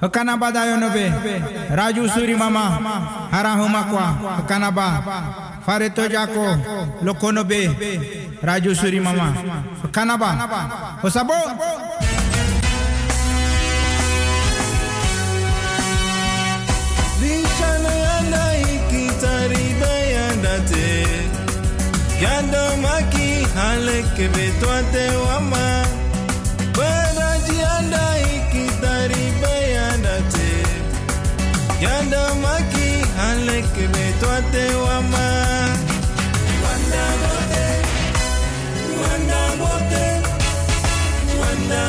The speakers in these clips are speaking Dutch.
Hakanaba dayonobe. Raju suri mama. Harahuma kwa. Hakanaba. Fareto jako. Lokonobe. Raju suri mama. Hakanaba. Bayandate Yando maki haleke betwate wama Yando maki haleke betwate wama Wanda bote Wanda bote Wanda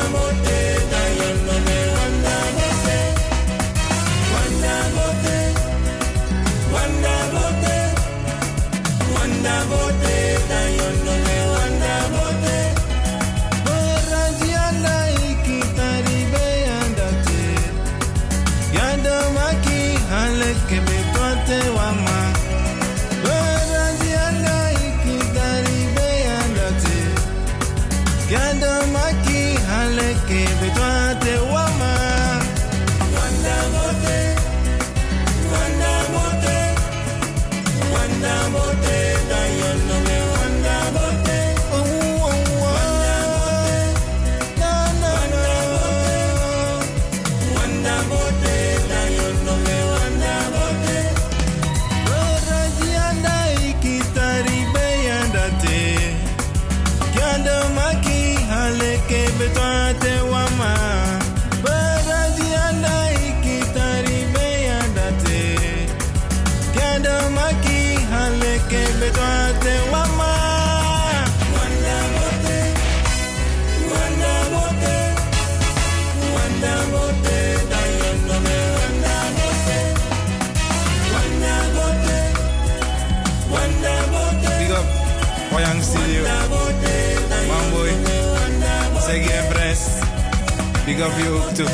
Big up you be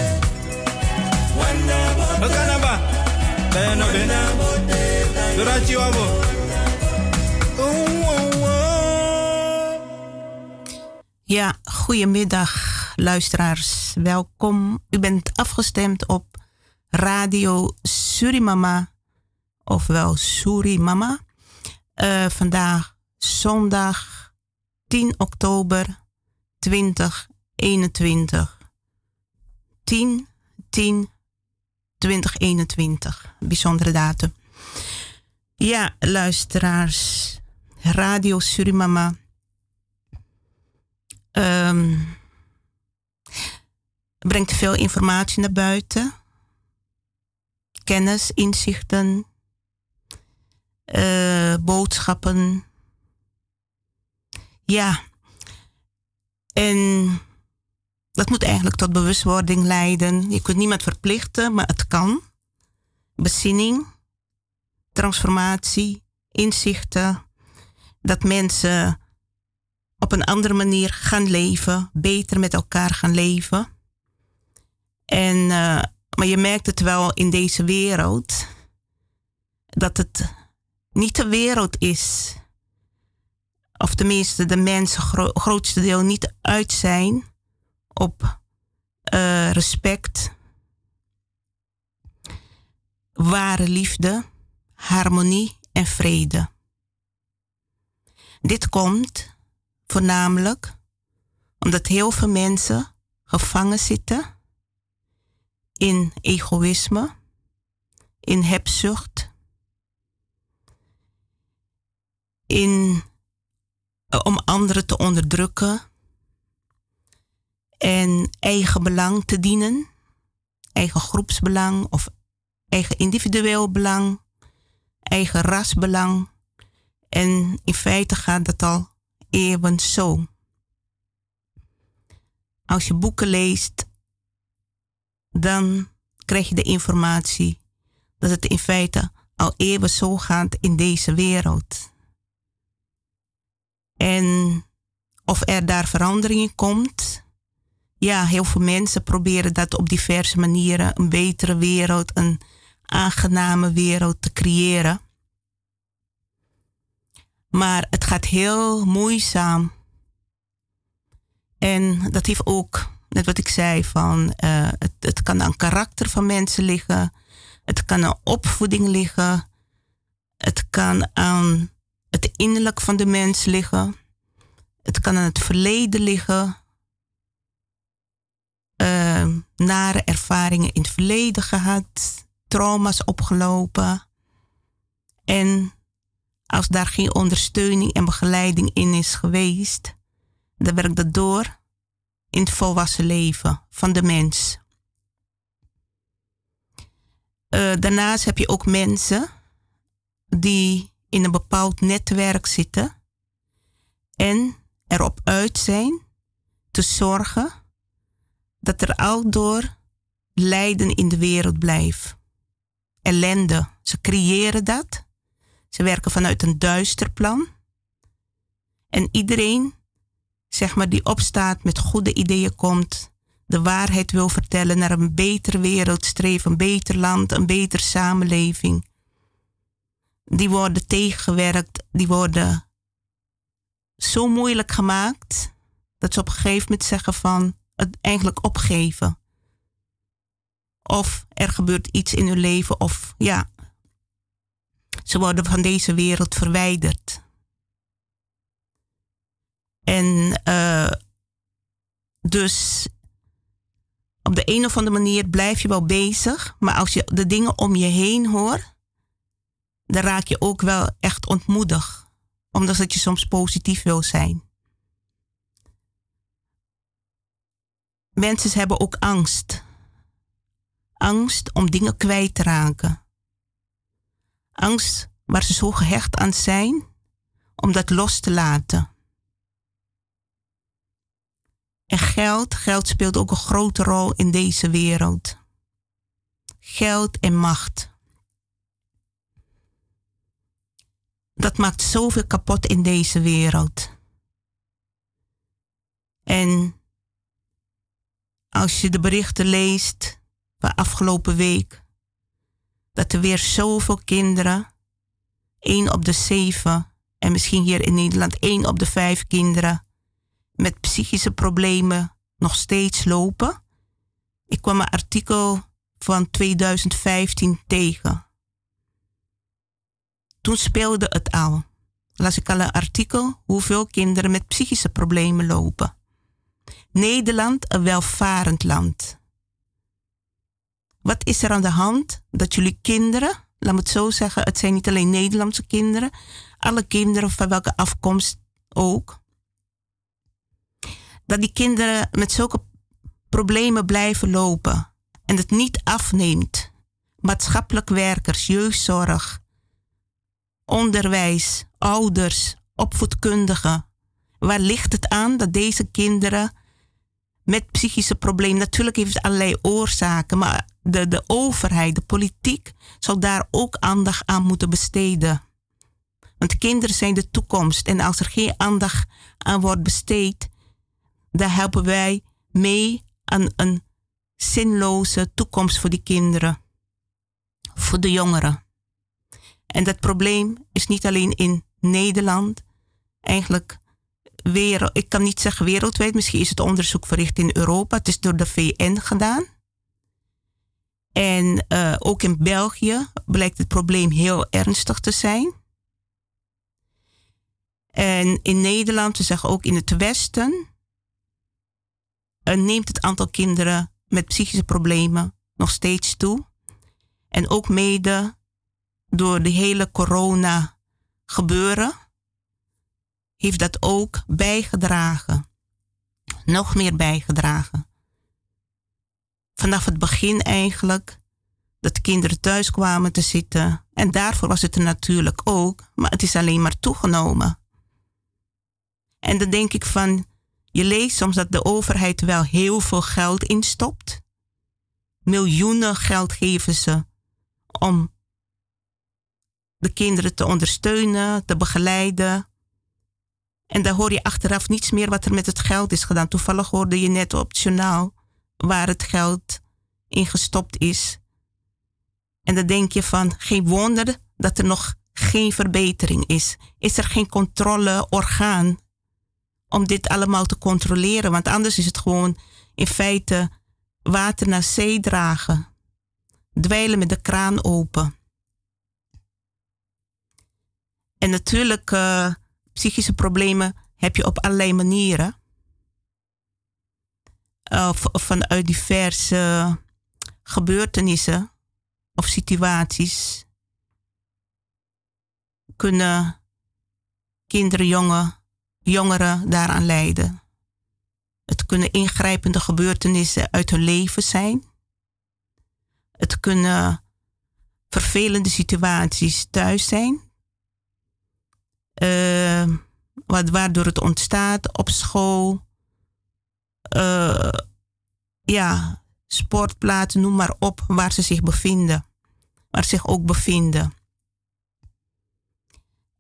Dorachi wabo Ja, goedemiddag luisteraars. Welkom. U bent afgestemd op Radio Surimama, ofwel Surimama. Eh vandaag zondag 10 oktober 2021. 10, 10, 2021. Bijzondere datum. Ja, luisteraars. Radio Surimama ehm, brengt veel informatie naar buiten. Kennis, inzichten, eh, boodschappen. Ja. En dat moet eigenlijk tot bewustwording leiden. Je kunt niemand verplichten, maar het kan. Bezinning, transformatie, inzichten. Dat mensen op een andere manier gaan leven, beter met elkaar gaan leven. En, eh, maar je merkt het wel in deze wereld, dat het niet de wereld is, of tenminste de mensen gro grootste deel niet uit zijn op eh, respect, ware liefde, harmonie en vrede. Dit komt voornamelijk omdat heel veel mensen gevangen zitten in egoïsme, in hebzucht, in eh, om anderen te onderdrukken en eigen belang te dienen, eigen groepsbelang of eigen individueel belang, eigen rasbelang. En in feite gaat dat al eeuwen zo. Als je boeken leest, dan krijg je de informatie dat het in feite al eeuwen zo gaat in deze wereld. En of er daar verandering in komt. Ja, heel veel mensen proberen dat op diverse manieren een betere wereld, een aangename wereld te creëren. Maar het gaat heel moeizaam. En dat heeft ook net wat ik zei, van uh, het, het kan aan karakter van mensen liggen. Het kan aan opvoeding liggen. Het kan aan het innerlijk van de mens liggen. Het kan aan het verleden liggen. Uh, nare ervaringen in het verleden gehad. Trauma's opgelopen. En als daar geen ondersteuning en begeleiding in is geweest, dan werkt dat door in het volwassen leven van de mens. Uh, daarnaast heb je ook mensen die in een bepaald netwerk zitten en erop uit zijn te zorgen dat er aldoor lijden in de wereld blijft. Ellende. Ze creëren dat. Ze werken vanuit een duister plan. En iedereen, zeg maar, die opstaat met goede ideeën komt, de waarheid wil vertellen, naar een betere wereld streven, een beter land, een betere samenleving. Die worden tegengewerkt, die worden zo moeilijk gemaakt dat ze op een gegeven moment zeggen van het eigenlijk opgeven. Of er gebeurt iets in hun leven of ja, ze worden van deze wereld verwijderd. En uh, dus op de een of andere manier blijf je wel bezig, maar als je de dingen om je heen hoort, dan raak je ook wel echt ontmoedig, omdat je soms positief wil zijn. Mensen hebben ook angst. Angst om dingen kwijt te raken. Angst waar ze zo gehecht aan zijn om dat los te laten. En geld, geld speelt ook een grote rol in deze wereld. Geld en macht. Dat maakt zoveel kapot in deze wereld. En als je de berichten leest van afgelopen week, dat er weer zoveel kinderen, één op de zeven, en misschien hier in Nederland één op de vijf kinderen, met psychische problemen nog steeds lopen. Ik kwam een artikel van 2015 tegen. Toen speelde het al. Las ik al een artikel hoeveel kinderen met psychische problemen lopen. Nederland, een welvarend land. Wat is er aan de hand dat jullie kinderen, laat me het zo zeggen, het zijn niet alleen Nederlandse kinderen, alle kinderen van welke afkomst ook, dat die kinderen met zulke problemen blijven lopen en het niet afneemt. Maatschappelijk werkers, jeugdzorg, onderwijs, ouders, opvoedkundigen. Waar ligt het aan dat deze kinderen met psychische problemen, natuurlijk heeft het allerlei oorzaken, maar de, de overheid, de politiek, zal daar ook aandacht aan moeten besteden. Want kinderen zijn de toekomst en als er geen aandacht aan wordt besteed, dan helpen wij mee aan een zinloze toekomst voor die kinderen, voor de jongeren. En dat probleem is niet alleen in Nederland, eigenlijk wereld, ik kan niet zeggen wereldwijd, misschien is het onderzoek verricht in Europa. Het is door de VN gedaan. En uh, ook in België blijkt het probleem heel ernstig te zijn. En in Nederland, we zeggen ook in het Westen, uh, neemt het aantal kinderen met psychische problemen nog steeds toe. En ook mede door de hele corona gebeuren, heeft dat ook bijgedragen. Nog meer bijgedragen vanaf het begin eigenlijk dat de kinderen thuis kwamen te zitten. En daarvoor was het er natuurlijk ook, maar het is alleen maar toegenomen. En dan denk ik van, je leest soms dat de overheid wel heel veel geld instopt. Miljoenen geld geven ze om de kinderen te ondersteunen, te begeleiden. En dan hoor je achteraf niets meer wat er met het geld is gedaan. Toevallig hoorde je net op het journaal waar het geld in gestopt is. En dan denk je van geen wonder dat er nog geen verbetering is. Is er geen controleorgaan om dit allemaal te controleren? Want anders is het gewoon in feite water naar zee dragen. Dweilen met de kraan open. En natuurlijk, uh, psychische problemen heb je op allerlei manieren. Of, vanuit diverse gebeurtenissen of situaties kunnen kinderen, jongen, jongeren daaraan leiden. Het kunnen ingrijpende gebeurtenissen uit hun leven zijn. Het kunnen vervelende situaties thuis zijn. Uh, waardoor het ontstaat op school. Uh, ja, sportplaatsen, noem maar op, waar ze zich bevinden. Waar ze zich ook bevinden.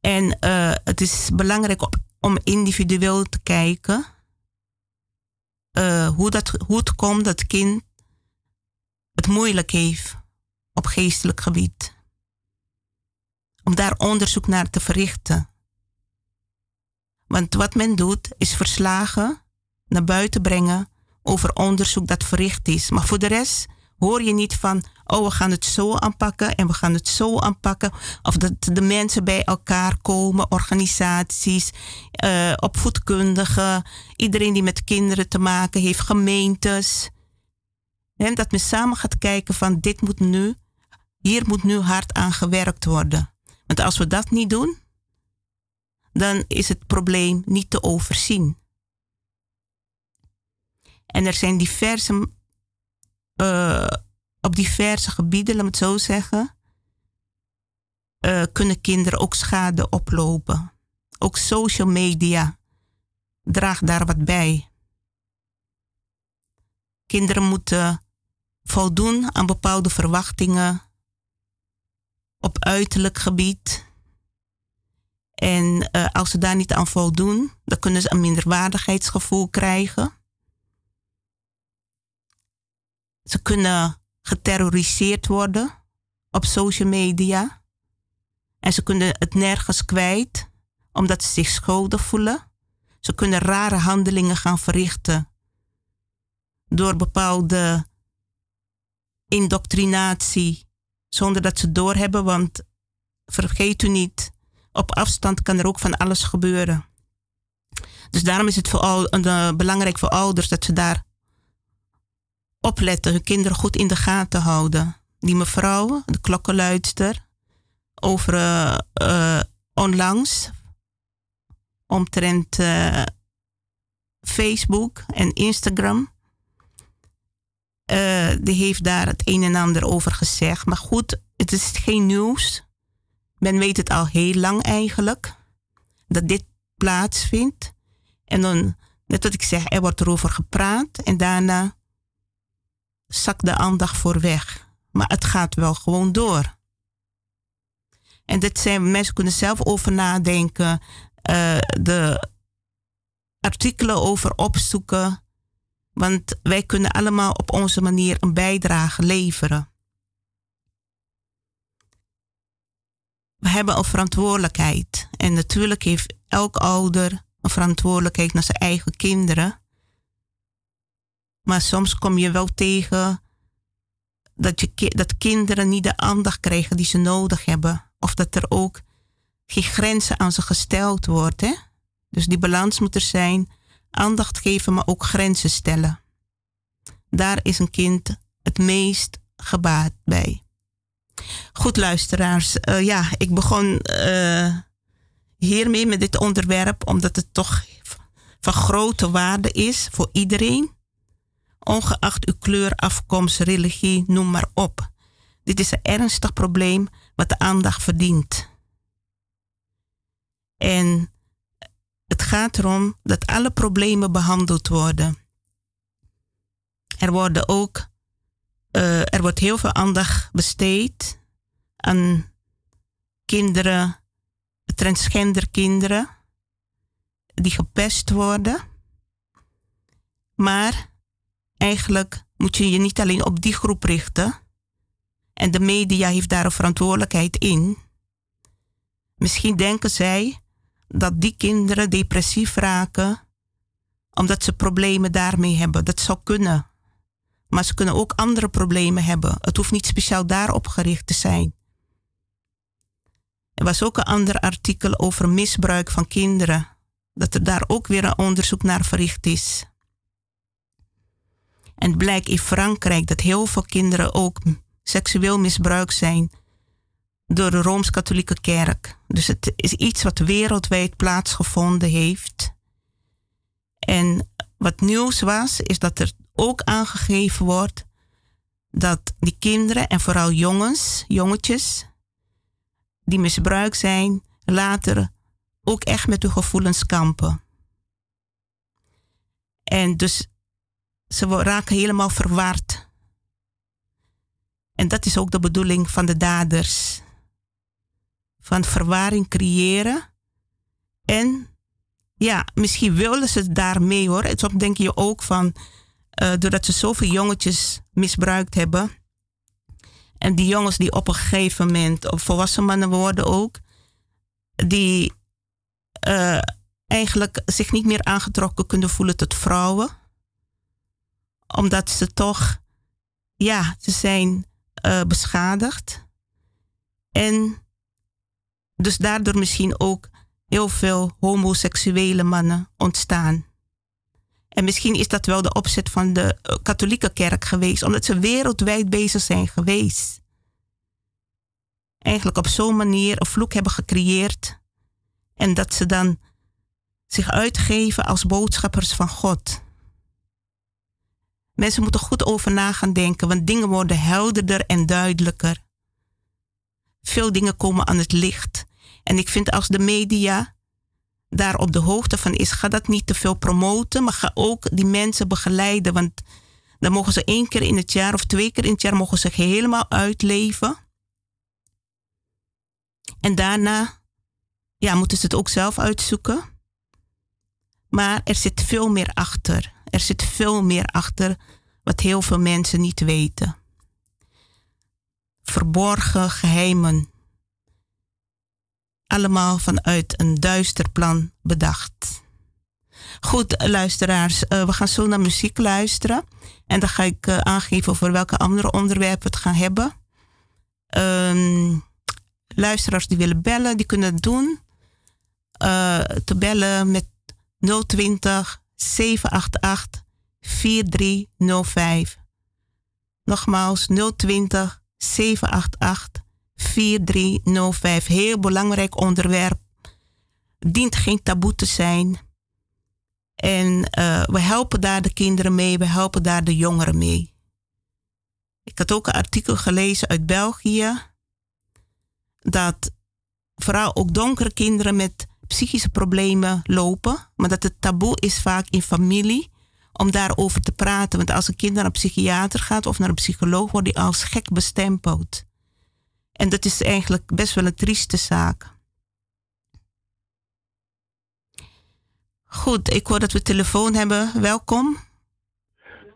En uh, het is belangrijk om individueel te kijken uh, hoe, dat, hoe het komt dat kind het moeilijk heeft op geestelijk gebied. Om daar onderzoek naar te verrichten. Want wat men doet is verslagen naar buiten brengen over onderzoek dat verricht is. Maar voor de rest hoor je niet van, oh we gaan het zo aanpakken en we gaan het zo aanpakken. Of dat de mensen bij elkaar komen, organisaties, uh, opvoedkundigen, iedereen die met kinderen te maken heeft, gemeentes. En dat men samen gaat kijken van dit moet nu, hier moet nu hard aan gewerkt worden. Want als we dat niet doen, dan is het probleem niet te overzien. En er zijn diverse, uh, op diverse gebieden, laat het zo zeggen, uh, kunnen kinderen ook schade oplopen. Ook social media draagt daar wat bij. Kinderen moeten voldoen aan bepaalde verwachtingen op uiterlijk gebied. En uh, als ze daar niet aan voldoen, dan kunnen ze een minderwaardigheidsgevoel krijgen. Ze kunnen geterroriseerd worden op social media. En ze kunnen het nergens kwijt, omdat ze zich schuldig voelen. Ze kunnen rare handelingen gaan verrichten door bepaalde indoctrinatie, zonder dat ze doorhebben. Want vergeet u niet, op afstand kan er ook van alles gebeuren. Dus daarom is het vooral, uh, belangrijk voor ouders dat ze daar opletten, hun kinderen goed in de gaten houden. Die mevrouw, de klokkenluidster, over uh, onlangs, omtrent Facebook en Instagram. Die heeft daar het een en ander over gezegd. Maar goed, het is geen nieuws. Men weet het al heel lang eigenlijk. Dat dit plaatsvindt. En dan, net wat ik zeg, er wordt erover gepraat. En daarna zakt de aandacht voor weg. Maar het gaat wel gewoon door. En dit zijn, mensen kunnen zelf over nadenken. Uh, de artikelen over opzoeken. Want wij kunnen allemaal op onze manier een bijdrage leveren. We hebben een verantwoordelijkheid. En natuurlijk heeft elk ouder een verantwoordelijkheid naar zijn eigen kinderen. Maar soms kom je wel tegen dat, je, dat kinderen niet de aandacht krijgen die ze nodig hebben. Of dat er ook geen grenzen aan ze gesteld wordt. Dus die balans moet er zijn. Aandacht geven, maar ook grenzen stellen. Daar is een kind het meest gebaat bij. Goed, luisteraars. Uh, ja, ik begon uh, hiermee met dit onderwerp, omdat het toch van grote waarde is voor iedereen ongeacht uw kleur, afkomst, religie, noem maar op. Dit is een ernstig probleem wat de aandacht verdient. En het gaat erom dat alle problemen behandeld worden. Er worden ook, uh, er wordt heel veel aandacht besteed aan kinderen, transgender kinderen, die gepest worden. Maar eigenlijk moet je je niet alleen op die groep richten. En de media heeft daar een verantwoordelijkheid in. Misschien denken zij dat die kinderen depressief raken omdat ze problemen daarmee hebben. Dat zou kunnen. Maar ze kunnen ook andere problemen hebben. Het hoeft niet speciaal daarop gericht te zijn. Er was ook een ander artikel over misbruik van kinderen. Dat er daar ook weer een onderzoek naar verricht is. En het blijkt in Frankrijk dat heel veel kinderen ook seksueel misbruikt zijn door de Rooms-Katholieke Kerk. Dus het is iets wat wereldwijd plaatsgevonden heeft. En wat nieuws was, is dat er ook aangegeven wordt dat die kinderen en vooral jongens, jongetjes, die misbruikt zijn, later ook echt met hun gevoelens kampen. En dus ze raken helemaal verward. En dat is ook de bedoeling van de daders. Van verwarring creëren. En ja, misschien willen ze daarmee hoor. Soms denk je ook van, uh, doordat ze zoveel jongetjes misbruikt hebben. En die jongens die op een gegeven moment, of volwassen mannen worden ook, die uh, eigenlijk zich niet meer aangetrokken kunnen voelen tot vrouwen. Omdat ze toch, ja, ze zijn uh, beschadigd. En dus daardoor misschien ook heel veel homoseksuele mannen ontstaan. En misschien is dat wel de opzet van de eh, katholieke kerk geweest, omdat ze wereldwijd bezig zijn geweest. Eigenlijk op zo'n manier een vloek hebben gecreëerd en dat ze dan zich uitgeven als boodschappers van God. Mensen moeten goed over na gaan denken, want dingen worden helderder en duidelijker. Veel dingen komen aan het licht. En ik vind als de media daar op de hoogte van is, ga dat niet te veel promoten, maar ga ook die mensen begeleiden. Want dan mogen ze één keer in het jaar of twee keer in het jaar mogen ze helemaal uitleven. En daarna ja, moeten ze het ook zelf uitzoeken. Maar er zit veel meer achter. Er zit veel meer achter wat heel veel mensen niet weten. Verborgen geheimen allemaal vanuit een duister plan bedacht. Goed, luisteraars, uh, we gaan zo naar muziek luisteren. En dan ga ik uh, aangeven over welke andere onderwerpen we het gaan hebben. Um, luisteraars die willen bellen, die kunnen het doen. Uh, te bellen met 020 788 4305. Nogmaals 020 788 4305. Heel belangrijk onderwerp. Dient geen taboe te zijn. En uh, we helpen daar de kinderen mee, we helpen daar de jongeren mee. Ik had ook een artikel gelezen uit België. Dat vooral ook donkere kinderen met psychische problemen lopen. Maar dat het taboe is vaak in familie om daarover te praten. Want als een kind naar een psychiater gaat of naar een psycholoog, wordt hij als gek bestempeld. En dat is eigenlijk best wel een trieste zaak. Goed, ik hoor dat we telefoon hebben. Welkom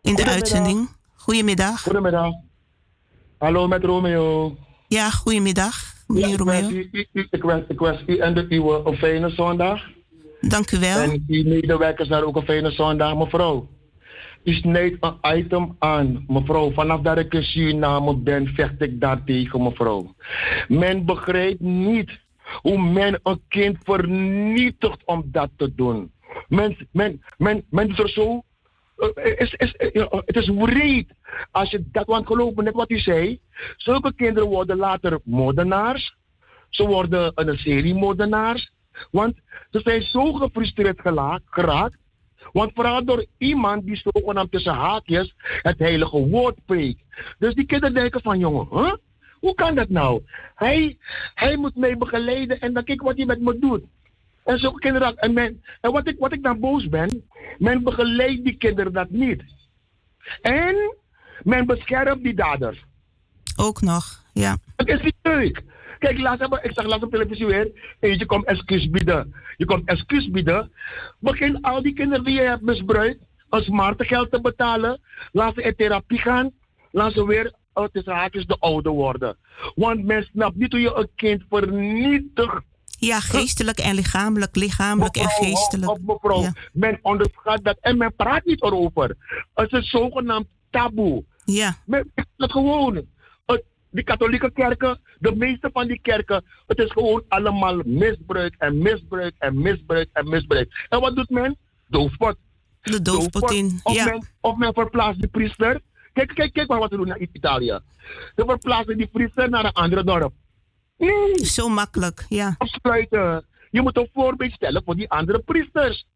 in de uitzending. Goedemiddag. Goedemiddag. Hallo met Romeo. Ja, goedemiddag, meneer Romeo. Ik, wens, ik wens u en de uwe een fijne zondag. Dank u wel. En uw medewerkers daar ook een fijne zondag, mevrouw. U snijdt een item aan, mevrouw. Vanaf dat ik in Suriname ben, vecht ik daartegen, mevrouw. Men begrijpt niet hoe men een kind vernietigt om dat te doen. Men, men, men, men is er zo. Uh, is, is, uh, het is wreed. Als je dat want geloof me, net wat u zei. Zulke kinderen worden later moordenaars. Ze worden een serie moordenaars. Want ze zijn zo gefrustreerd geraakt want vooral door iemand die zogenaamd tussen haakjes het heilige woord preekt. Dus die kinderen denken van jongen, huh? hoe kan dat nou? Hij, hij moet mij begeleiden en dan kijk wat hij met me doet. En zo kinderen, en, men, en wat, ik, wat ik dan boos ben, men begeleidt die kinderen dat niet. En men beschermt die daders. Ook nog, ja. Het is niet leuk. Kijk, laatst, ik zag laatst op televisie weer. Eentje komt excuus bieden. Je komt excuus bieden. Begin al die kinderen die je hebt misbruikt. een smarte geld te betalen. Laat ze in therapie gaan. Laat ze weer tussen haakjes de oude worden. Want men snapt niet hoe je een kind vernietigt. Ja, geestelijk en lichamelijk. Lichamelijk en geestelijk. Op, mevrouw, Ja. men onderschat dat en men praat niet erover. Het is zogenaamd taboe. Ja, Men het gewoon. Die katholieke kerken, de meeste van die kerken, het is gewoon allemaal misbruik en misbruik en misbruik en misbruik. En wat doet men? Doofpot. de doofpot in. Of, Ja, men, of men verplaatst die priester. Kijk, kijk, kijk maar wat ze doen in Italië. Ze verplaatsen die priester naar een ander dorp. Nee, zo makkelijk. Ja, afsluiten. Je moet een voorbeeld stellen voor die andere priesters.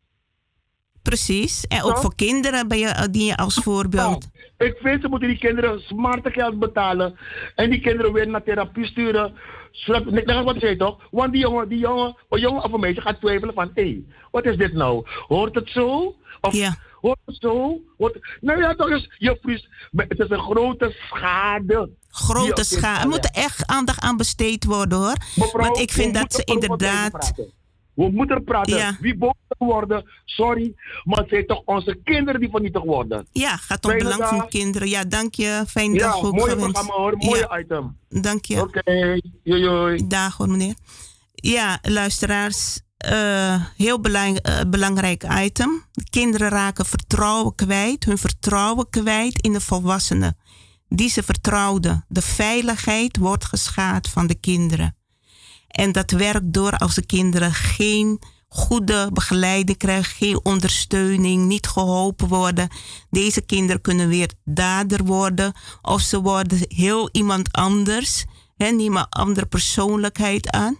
Precies. En ook voor kinderen ben je, eh, dien je als voorbeeld. Ik vind ze moeten die kinderen smarte geld betalen. En die kinderen weer naar therapie sturen. Zodat, net als wat zei toch? Want die jongen, die jongen, een jongen of een meisje gaat twijfelen van... Hé, hey, wat is dit nou? Hoort het zo? Of Ja. hoort het zo? Hoort, nou ja, toch is je vries. Het is een grote schade. Grote Die schade. Er moet er echt aandacht aan besteed worden hoor. Mevrouw, Want ik vind dat ze inderdaad. We moeten praten. Ja. Wie boos worden, sorry. Maar het zijn toch onze kinderen die vernietigd worden. Ja, gaat om Fijne belang van kinderen. Ja, dank je. Fijne Ja, dag ook mooie gewenst. programma hoor. Mooie Ja, item. dank je. Oké, joi, joi. Dag hoor, meneer. Ja, luisteraars. eh, heel belang, eh, belangrijk item. De kinderen raken vertrouwen kwijt, hun vertrouwen kwijt in de volwassenen. Die ze vertrouwden. De veiligheid wordt geschaad van de kinderen. En dat werkt door als de kinderen geen goede begeleiding krijgen, geen ondersteuning, niet geholpen worden. Deze kinderen kunnen weer dader worden of ze worden heel iemand anders, hè, nemen andere persoonlijkheid aan.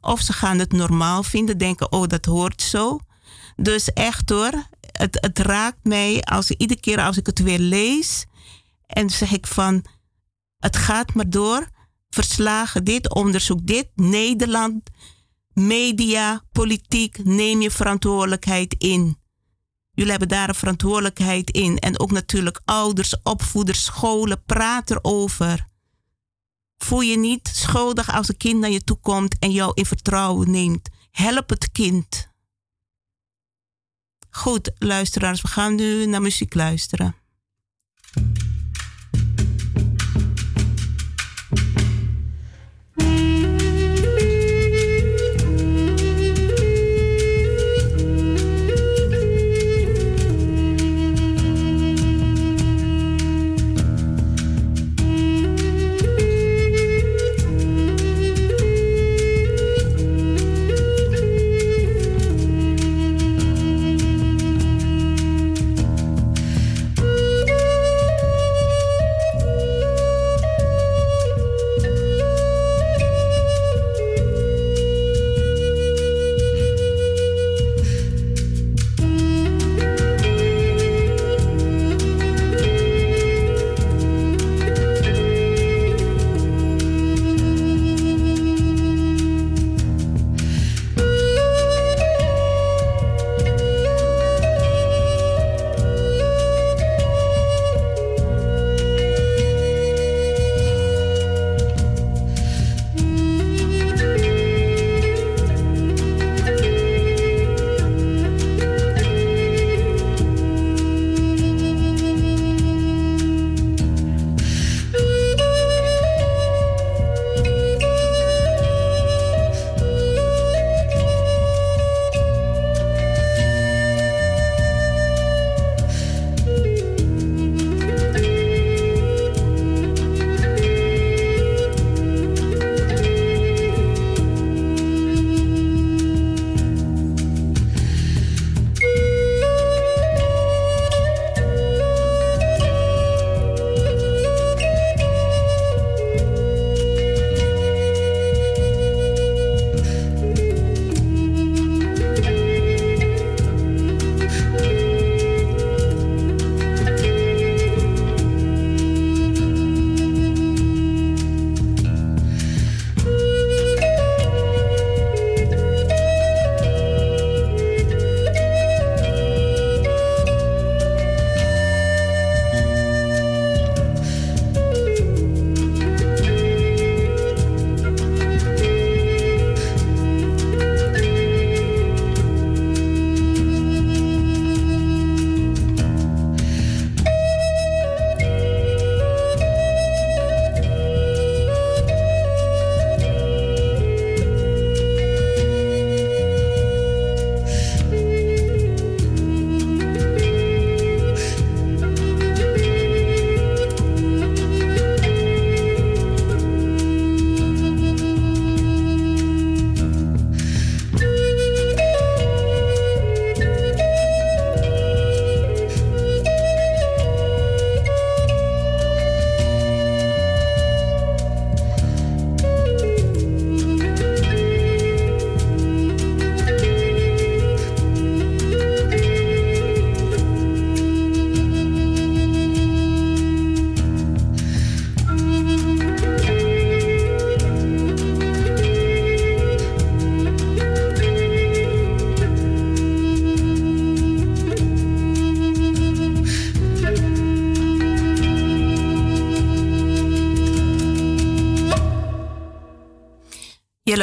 Of ze gaan het normaal vinden, denken, oh dat hoort zo. Dus echt hoor, het, het raakt mij als iedere keer als ik het weer lees. En zeg ik van, het gaat maar door. Verslagen dit, onderzoek dit. Nederland, media, politiek, neem je verantwoordelijkheid in. Jullie hebben daar een verantwoordelijkheid in. En ook natuurlijk ouders, opvoeders, scholen, praat erover. Voel je niet schuldig als een kind naar je toe komt en jou in vertrouwen neemt. Help het kind. Goed, luisteraars, we gaan nu naar muziek luisteren.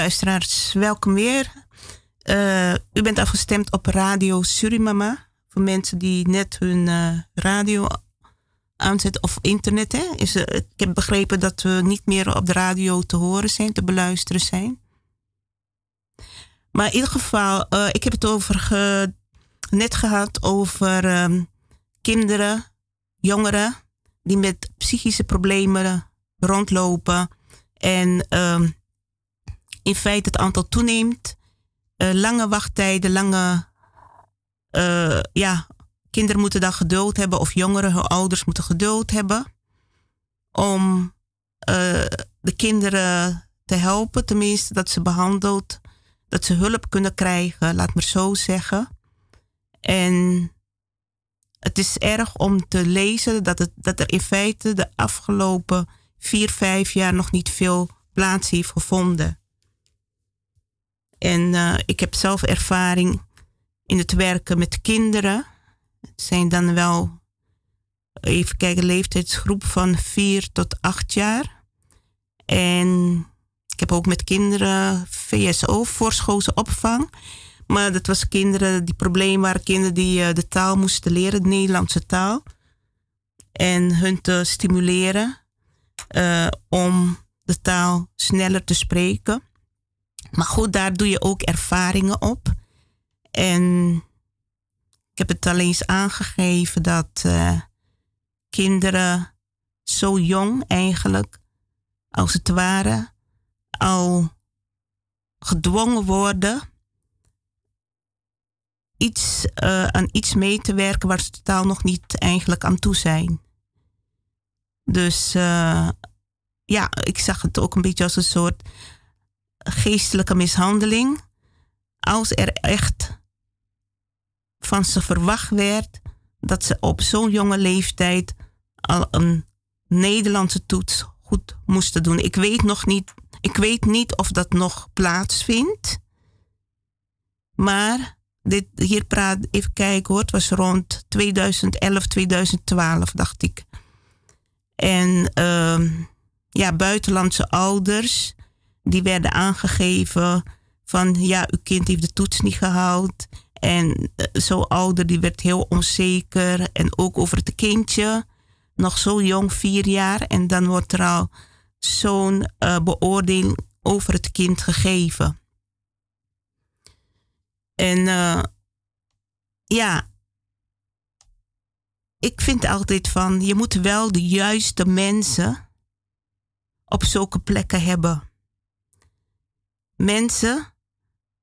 Luisteraars, welkom weer. Uh, u bent afgestemd op Radio Surimama. Voor mensen die net hun uh, radio aanzetten of internet. Hè? Is, uh, ik heb begrepen dat we niet meer op de radio te horen zijn, te beluisteren zijn. Maar in ieder geval, ik heb het over net gehad over um, kinderen, jongeren die met psychische problemen rondlopen. En um, in feite het aantal toeneemt. Uh, lange wachttijden, lange. Uh, ja, kinderen moeten dan geduld hebben, of jongeren, hun ouders moeten geduld hebben. Om uh, de kinderen te helpen, tenminste, dat ze behandeld, dat ze hulp kunnen krijgen, laat maar zo zeggen. En het is erg om te lezen dat, het, dat er in feite de afgelopen vier, vijf jaar nog niet veel plaats heeft gevonden. En uh, ik heb zelf ervaring in het werken met kinderen. Het zijn dan wel, even kijken, leeftijdsgroep van 4 tot 8 jaar. En ik heb ook met kinderen VSO, voorschoolse opvang. Maar dat was kinderen die problemen waren, kinderen die uh, de taal moesten leren, de Nederlandse taal. En hun te stimuleren uh, om de taal sneller te spreken. Maar goed, daar doe je ook ervaringen op. En ik heb het al eens aangegeven dat uh, kinderen zo jong eigenlijk, als het ware, al gedwongen worden iets, uh, aan iets mee te werken waar ze totaal nog niet eigenlijk aan toe zijn. Dus uh, ja, ik zag het ook een beetje als een soort geestelijke mishandeling. Als er echt van ze verwacht werd dat ze op zo'n jonge leeftijd al een Nederlandse toets goed moesten doen. Ik weet nog niet, ik weet niet of dat nog plaatsvindt. Maar dit, hier praat, even kijken hoor, het was rond 2011, 2012 dacht ik. En uh, ja, buitenlandse ouders die werden aangegeven van ja, uw kind heeft de toets niet gehaald. En uh, zo'n ouder die werd heel onzeker. En ook over het kindje, nog zo jong, vier jaar. En dan wordt er al zo'n uh, beoordeling over het kind gegeven. En uh, ja, ik vind altijd van, je moet wel de juiste mensen op zulke plekken hebben mensen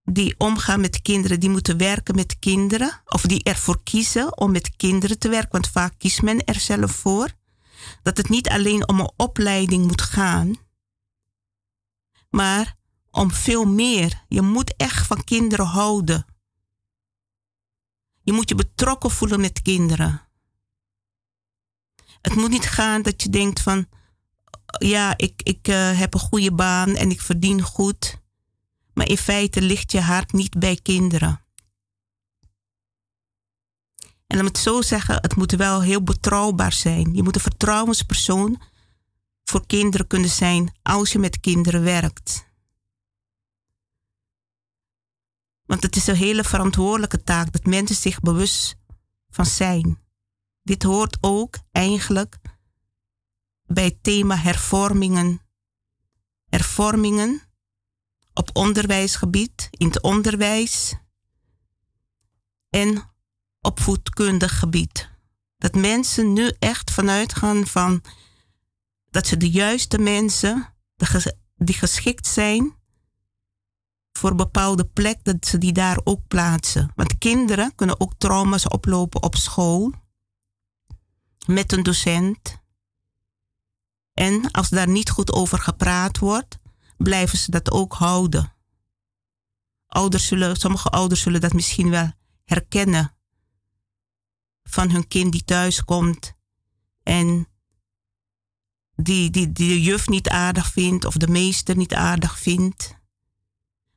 die omgaan met kinderen, die moeten werken met kinderen, of die ervoor kiezen om met kinderen te werken, want vaak kiest men er zelf voor, dat het niet alleen om een opleiding moet gaan, maar om veel meer. Je moet echt van kinderen houden. Je moet je betrokken voelen met kinderen. Het moet niet gaan dat je denkt van, ja, ik, ik uh, heb een goede baan en ik verdien goed. Maar in feite ligt je hart niet bij kinderen. En om het zo zeggen, het moet wel heel betrouwbaar zijn. Je moet een vertrouwenspersoon voor kinderen kunnen zijn als je met kinderen werkt. Want het is een hele verantwoordelijke taak dat mensen zich bewust van zijn. Dit hoort ook eigenlijk bij het thema hervormingen. Hervormingen op onderwijsgebied, in het onderwijs en op voedkundig gebied. Dat mensen nu echt vanuit gaan van dat ze de juiste mensen die geschikt zijn voor een bepaalde plek, dat ze die daar ook plaatsen. Want kinderen kunnen ook trauma's oplopen op school met een docent. En als daar niet goed over gepraat wordt, blijven ze dat ook houden. Ouders zullen, sommige ouders zullen dat misschien wel herkennen van hun kind die thuis komt en die, die, die de juf niet aardig vindt of de meester niet aardig vindt.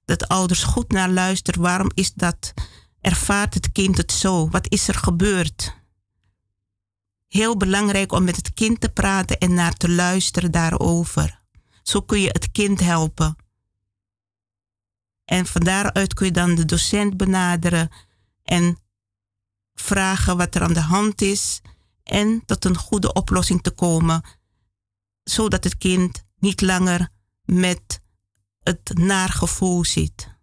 Dat ouders goed naar luisteren. Waarom is dat? Ervaart het kind het zo? Wat is er gebeurd? Heel belangrijk om met het kind te praten en naar te luisteren daarover. Zo kun je het kind helpen. En van daaruit kun je dan de docent benaderen en vragen wat er aan de hand is en tot een goede oplossing te komen, zodat het kind niet langer met het naargevoel zit.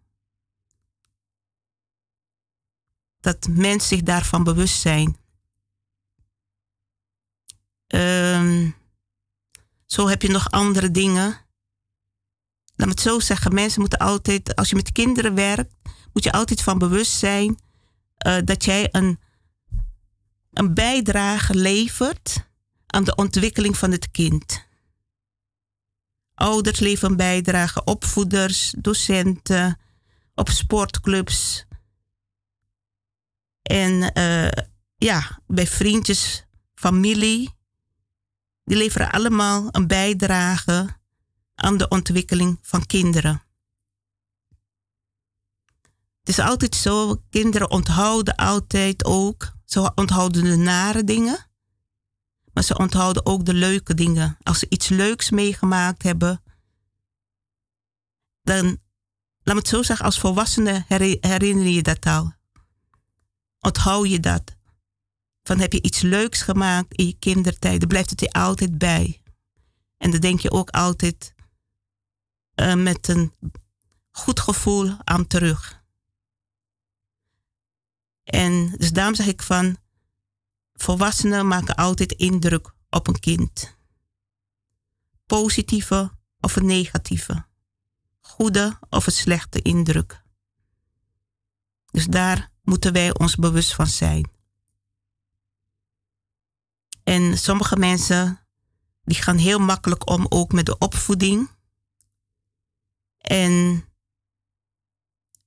Dat mensen zich daarvan bewust zijn. Ehm, zo heb je nog andere dingen. Laat me het zo zeggen. Mensen moeten altijd, als je met kinderen werkt, moet je altijd van bewust zijn uh, dat jij een, een bijdrage levert aan de ontwikkeling van het kind. Ouders leveren een bijdrage, opvoeders, docenten, op sportclubs. En uh, ja, bij vriendjes, familie. Die leveren allemaal een bijdrage aan de ontwikkeling van kinderen. Het is altijd zo, kinderen onthouden altijd ook, ze onthouden de nare dingen, maar ze onthouden ook de leuke dingen. Als ze iets leuks meegemaakt hebben, dan, laat me het zo zeggen, als volwassene herinner je dat al. Onthoud je dat. Van heb je iets leuks gemaakt in je kindertijd, dan blijft het je altijd bij. En dan denk je ook altijd uh, met een goed gevoel aan terug. En dus daarom zeg ik van, volwassenen maken altijd indruk op een kind. Positieve of een negatieve. Goede of een slechte indruk. Dus daar moeten wij ons bewust van zijn. En sommige mensen die gaan heel makkelijk om ook met de opvoeding. En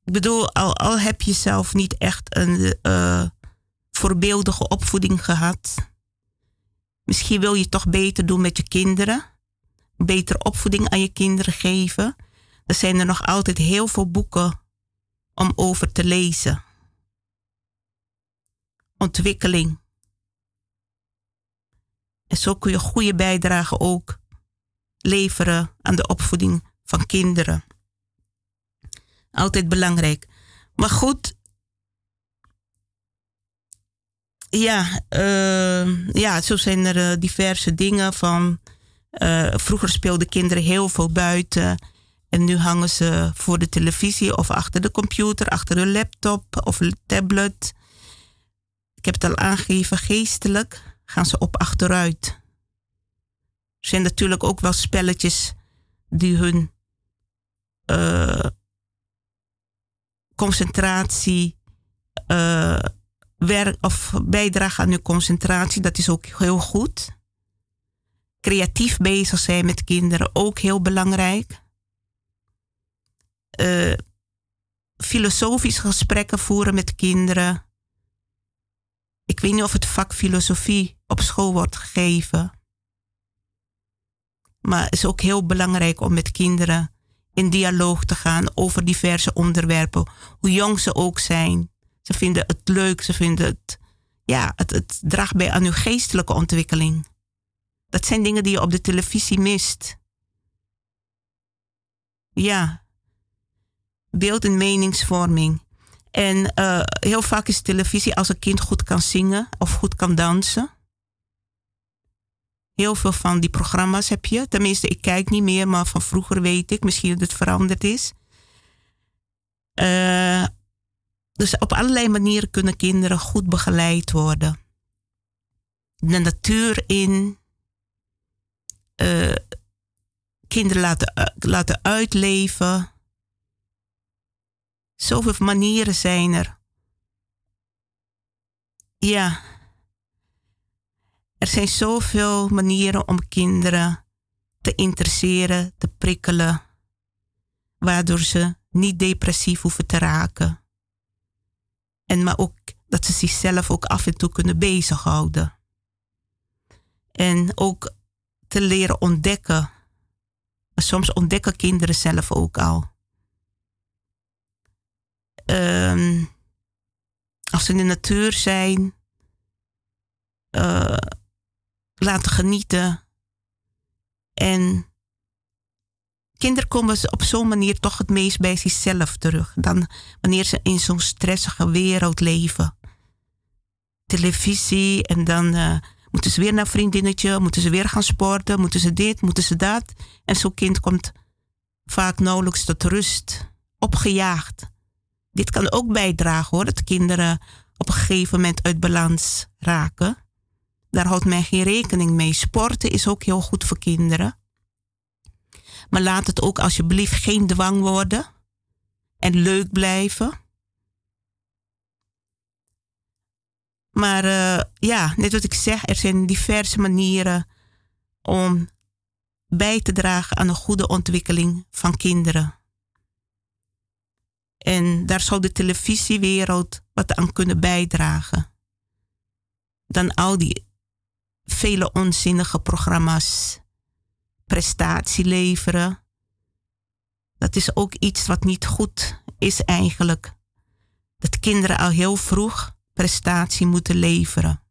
ik bedoel, al, al heb je zelf niet echt een uh, voorbeeldige opvoeding gehad. Misschien wil je toch beter doen met je kinderen. Betere opvoeding aan je kinderen geven. Er zijn er nog altijd heel veel boeken om over te lezen. Ontwikkeling. En zo kun je goede bijdrage ook leveren aan de opvoeding van kinderen. Altijd belangrijk. Maar goed. Ja, uh, ja zo zijn er uh, diverse dingen van. Uh, vroeger speelden kinderen heel veel buiten. En nu hangen ze voor de televisie of achter de computer, achter de laptop of tablet. Ik heb het al aangegeven, geestelijk gaan ze op achteruit. Er zijn natuurlijk ook wel spelletjes die hun uh, concentratie, uh, werk of bijdragen aan uw concentratie, dat is ook heel goed. Creatief bezig zijn met kinderen, ook heel belangrijk. Uh, filosofische gesprekken voeren met kinderen. Ik weet niet of het vak filosofie op school wordt gegeven. Maar het is ook heel belangrijk om met kinderen in dialoog te gaan over diverse onderwerpen. Hoe jong ze ook zijn. Ze vinden het leuk, ze vinden het, ja, het, het draagt bij aan hun geestelijke ontwikkeling. Dat zijn dingen die je op de televisie mist. Ja. Beeld- en meningsvorming. En uh, heel vaak is televisie als een kind goed kan zingen of goed kan dansen. Heel veel van die programma's heb je. Tenminste, ik kijk niet meer, maar van vroeger weet ik. Misschien dat het veranderd is. Uh, dus op allerlei manieren kunnen kinderen goed begeleid worden. De natuur in. Uh, kinderen laten, uh, laten uitleven. Zoveel manieren zijn er. Ja. Er zijn zoveel manieren om kinderen te interesseren, te prikkelen, waardoor ze niet depressief hoeven te raken. En maar ook dat ze zichzelf ook af en toe kunnen bezighouden. En ook te leren ontdekken. Soms ontdekken kinderen zelf ook al. Um, als ze in de natuur zijn, uh, laten genieten. En kinderen komen op zo'n manier toch het meest bij zichzelf terug. Dan wanneer ze in zo'n stressige wereld leven. Televisie en dan uh, moeten ze weer naar vriendinnetje, moeten ze weer gaan sporten, moeten ze dit, moeten ze dat. En zo'n kind komt vaak nauwelijks tot rust, opgejaagd. Dit kan ook bijdragen hoor, dat kinderen op een gegeven moment uit balans raken. Daar houdt men geen rekening mee. Sporten is ook heel goed voor kinderen. Maar laat het ook alsjeblieft geen dwang worden. En leuk blijven. Maar uh, ja, net wat ik zeg, er zijn diverse manieren om bij te dragen aan een goede ontwikkeling van kinderen. En daar zou de televisiewereld wat aan kunnen bijdragen. Dan al die vele onzinnige programma's, prestatie leveren. Dat is ook iets wat niet goed is eigenlijk. Dat kinderen al heel vroeg prestatie moeten leveren.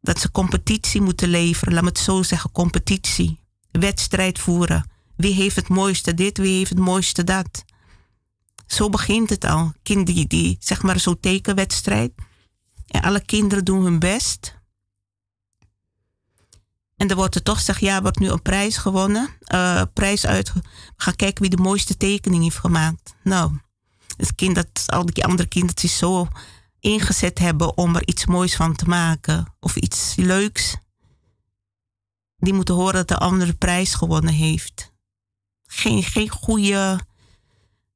Dat ze competitie moeten leveren, laat me het zo zeggen, competitie. Wedstrijd voeren. Wie heeft het mooiste dit, wie heeft het mooiste dat. Zo begint het al. Kinderen die, zeg maar zo'n tekenwedstrijd. En alle kinderen doen hun best. En dan wordt er toch gezegd, ja, wordt nu een prijs gewonnen. Uh, prijs uit. We gaan kijken wie de mooiste tekening heeft gemaakt. Nou, het kind dat al die andere kindertjes zo ingezet hebben om er iets moois van te maken. Of iets leuks. Die moeten horen dat de andere prijs gewonnen heeft. Geen, geen goede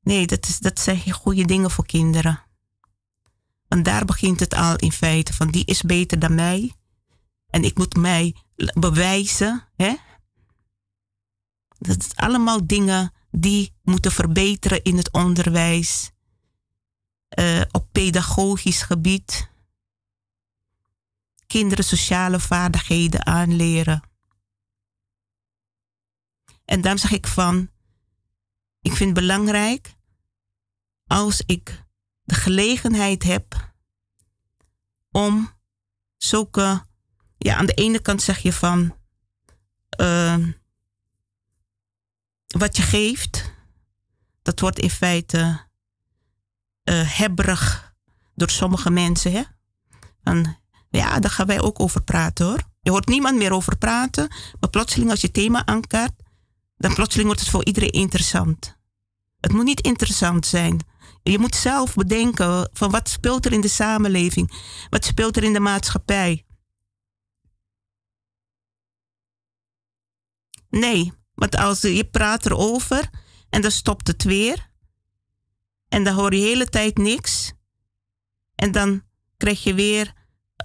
Nee, dat, is, dat zijn geen goede dingen voor kinderen. Want daar begint het al in feite van die is beter dan mij. En ik moet mij bewijzen. Hè? Dat zijn allemaal dingen die moeten verbeteren in het onderwijs. Uh, op pedagogisch gebied. Kinderen sociale vaardigheden aanleren. En daarom zeg ik van, ik vind het belangrijk als ik de gelegenheid heb om zulke, ja, aan de ene kant zeg je van uh, wat je geeft, dat wordt in feite uh, hebberig door sommige mensen. Hè? En, ja, daar gaan wij ook over praten hoor. Je hoort niemand meer over praten, maar plotseling als je thema aankaart, dan plotseling wordt het voor iedereen interessant. Het moet niet interessant zijn. Je moet zelf bedenken van wat speelt er in de samenleving? Wat speelt er in de maatschappij? Nee, want als je praat erover en dan stopt het weer. En dan hoor je de hele tijd niks. En dan krijg je weer,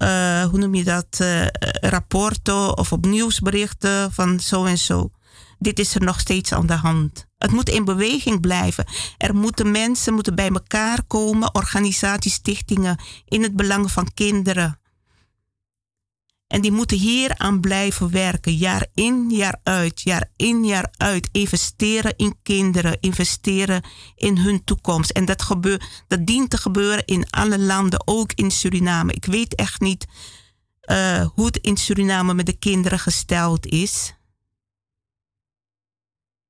uh, hoe noem je dat, uh, rapporten of op nieuwsberichten van zo en zo dit is er nog steeds aan de hand. Het moet in beweging blijven. Er moeten mensen moeten bij elkaar komen, organisaties, stichtingen, in het belang van kinderen. En die moeten hier aan blijven werken, jaar in, jaar uit, jaar in, jaar uit. Investeren in kinderen, investeren in hun toekomst. En dat, gebeur, dat dient te gebeuren in alle landen, ook in Suriname. Ik weet echt niet uh, hoe het in Suriname met de kinderen gesteld is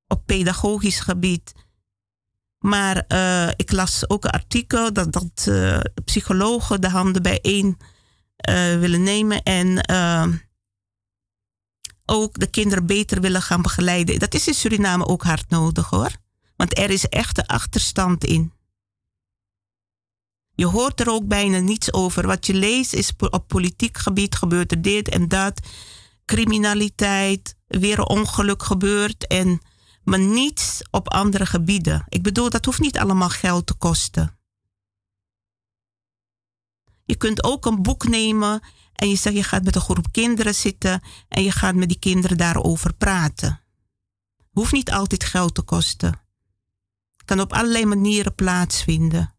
op pedagogisch gebied. Maar uh, ik las ook een artikel dat, dat uh, psychologen de handen bijeen willen nemen en ook de kinderen beter willen gaan begeleiden. Dat is in Suriname ook hard nodig hoor. Want er is echt een achterstand in. Je hoort er ook bijna niets over. Wat je leest is op politiek gebied gebeurt er dit en dat. Criminaliteit, weer een ongeluk gebeurt en maar niets op andere gebieden. Ik bedoel, dat hoeft niet allemaal geld te kosten. Je kunt ook een boek nemen en je zegt je gaat met een groep kinderen zitten en je gaat met die kinderen daarover praten. Hoeft niet altijd geld te kosten. Kan op allerlei manieren plaatsvinden.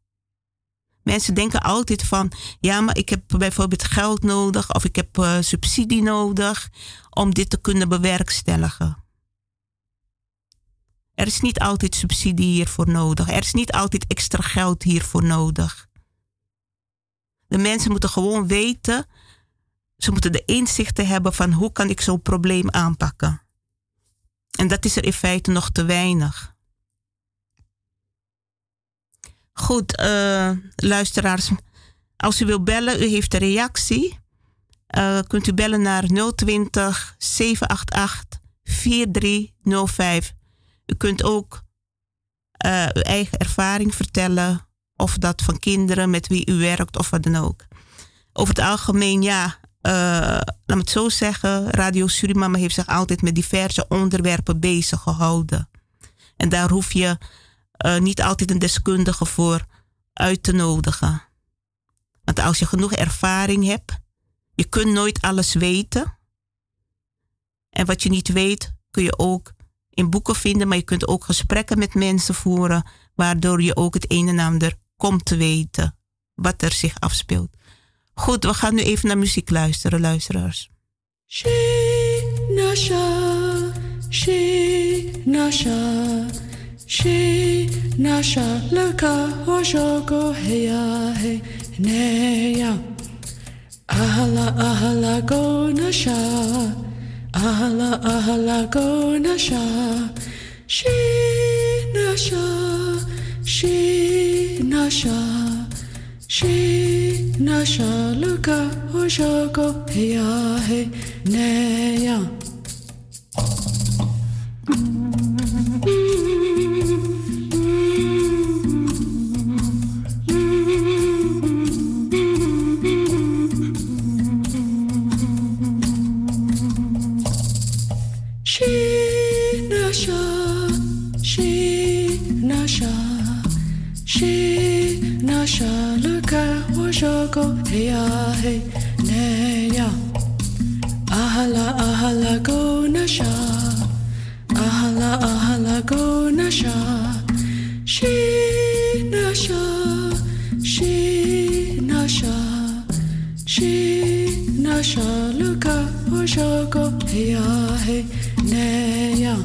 Mensen denken altijd van, ja, maar ik heb bijvoorbeeld geld nodig of ik heb uh, subsidie nodig om dit te kunnen bewerkstelligen. Er is niet altijd subsidie hiervoor nodig. Er is niet altijd extra geld hiervoor nodig. De mensen moeten gewoon weten, ze moeten de inzichten hebben van hoe kan ik zo'n probleem aanpakken. En dat is er in feite nog te weinig. Goed, uh, luisteraars. Als u wilt bellen, u heeft een reactie. Uh, kunt u bellen naar 020 788 4305. U kunt ook uh, uw eigen ervaring vertellen. Of dat van kinderen met wie u werkt of wat dan ook. Over het algemeen, ja, uh, laat me het zo zeggen. Radio Surimama heeft zich altijd met diverse onderwerpen bezig gehouden. En daar hoef je uh, niet altijd een deskundige voor uit te nodigen. Want als je genoeg ervaring hebt, je kunt nooit alles weten. En wat je niet weet, kun je ook in boeken vinden, maar je kunt ook gesprekken met mensen voeren, waardoor je ook het een en ander komt te weten wat er zich afspeelt. Goed, we gaan nu even naar muziek luisteren, luisteraars. Nasha, nasha, nasha, leka hoshoko heya he neya. Ahala ahala go nasha, ahala ahala go nasha, she nasha, she nasha. She nasha luka hoshoko heya he neya. Luka hoshoko heya he neya. Ahala ahala go nasha, ahala ahala go nasha. She nasha, she nasha, she nasha luka hoshoko heya he neya.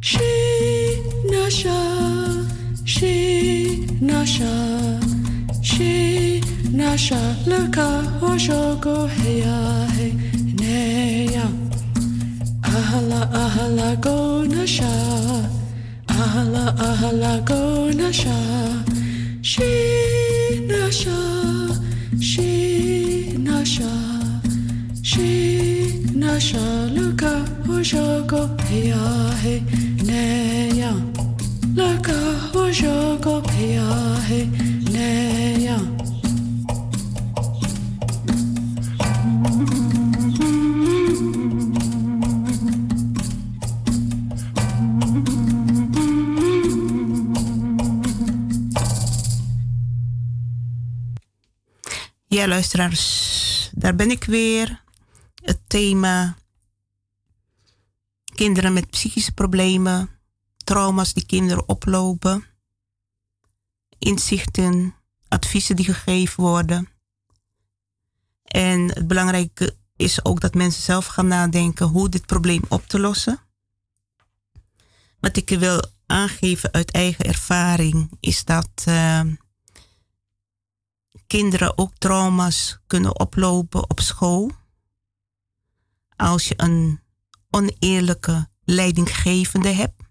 She nasha, she nasha, she nasha luka hoshoko heya he neya. Ahala ahala go nasha, ahala ahala go nasha. She nasha, she nasha, she nasha luka hoshoko heya he neya. Luka hoshoko heya he neya. Ja, luisteraars, daar ben ik weer. Het thema kinderen met psychische problemen, trauma's die kinderen oplopen, inzichten, adviezen die gegeven worden. En het belangrijke is ook dat mensen zelf gaan nadenken hoe dit probleem op te lossen. Wat ik wil aangeven uit eigen ervaring is dat uh, kinderen ook trauma's kunnen oplopen op school. Als je een oneerlijke leidinggevende hebt,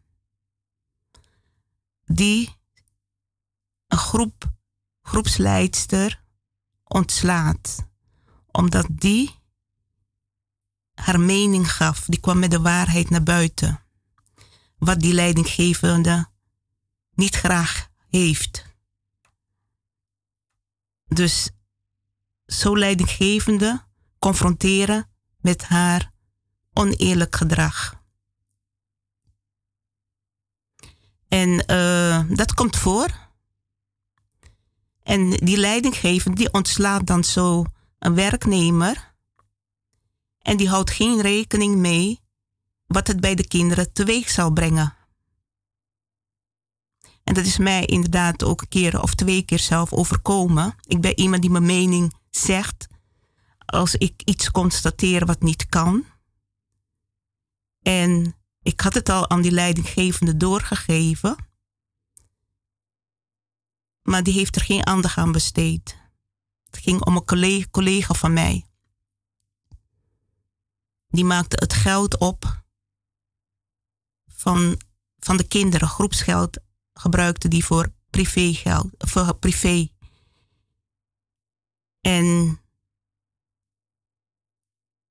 die een groep, groepsleidster ontslaat, omdat die haar mening gaf, die kwam met de waarheid naar buiten, wat die leidinggevende niet graag heeft. Dus zo leidinggevende confronteren met haar oneerlijk gedrag. En uh, dat komt voor. En die leidinggevende die ontslaat dan zo een werknemer. En die houdt geen rekening mee wat het bij de kinderen teweeg zal brengen. En dat is mij inderdaad ook een keer of twee keer zelf overkomen. Ik ben iemand die mijn mening zegt als ik iets constateer wat niet kan. En ik had het al aan die leidinggevende doorgegeven. Maar die heeft er geen aandacht aan besteed. Het ging om een collega, van mij. Die maakte het geld op van, van de kinderen. Groepsgeld gebruikte die voor privégeld, voor privé. En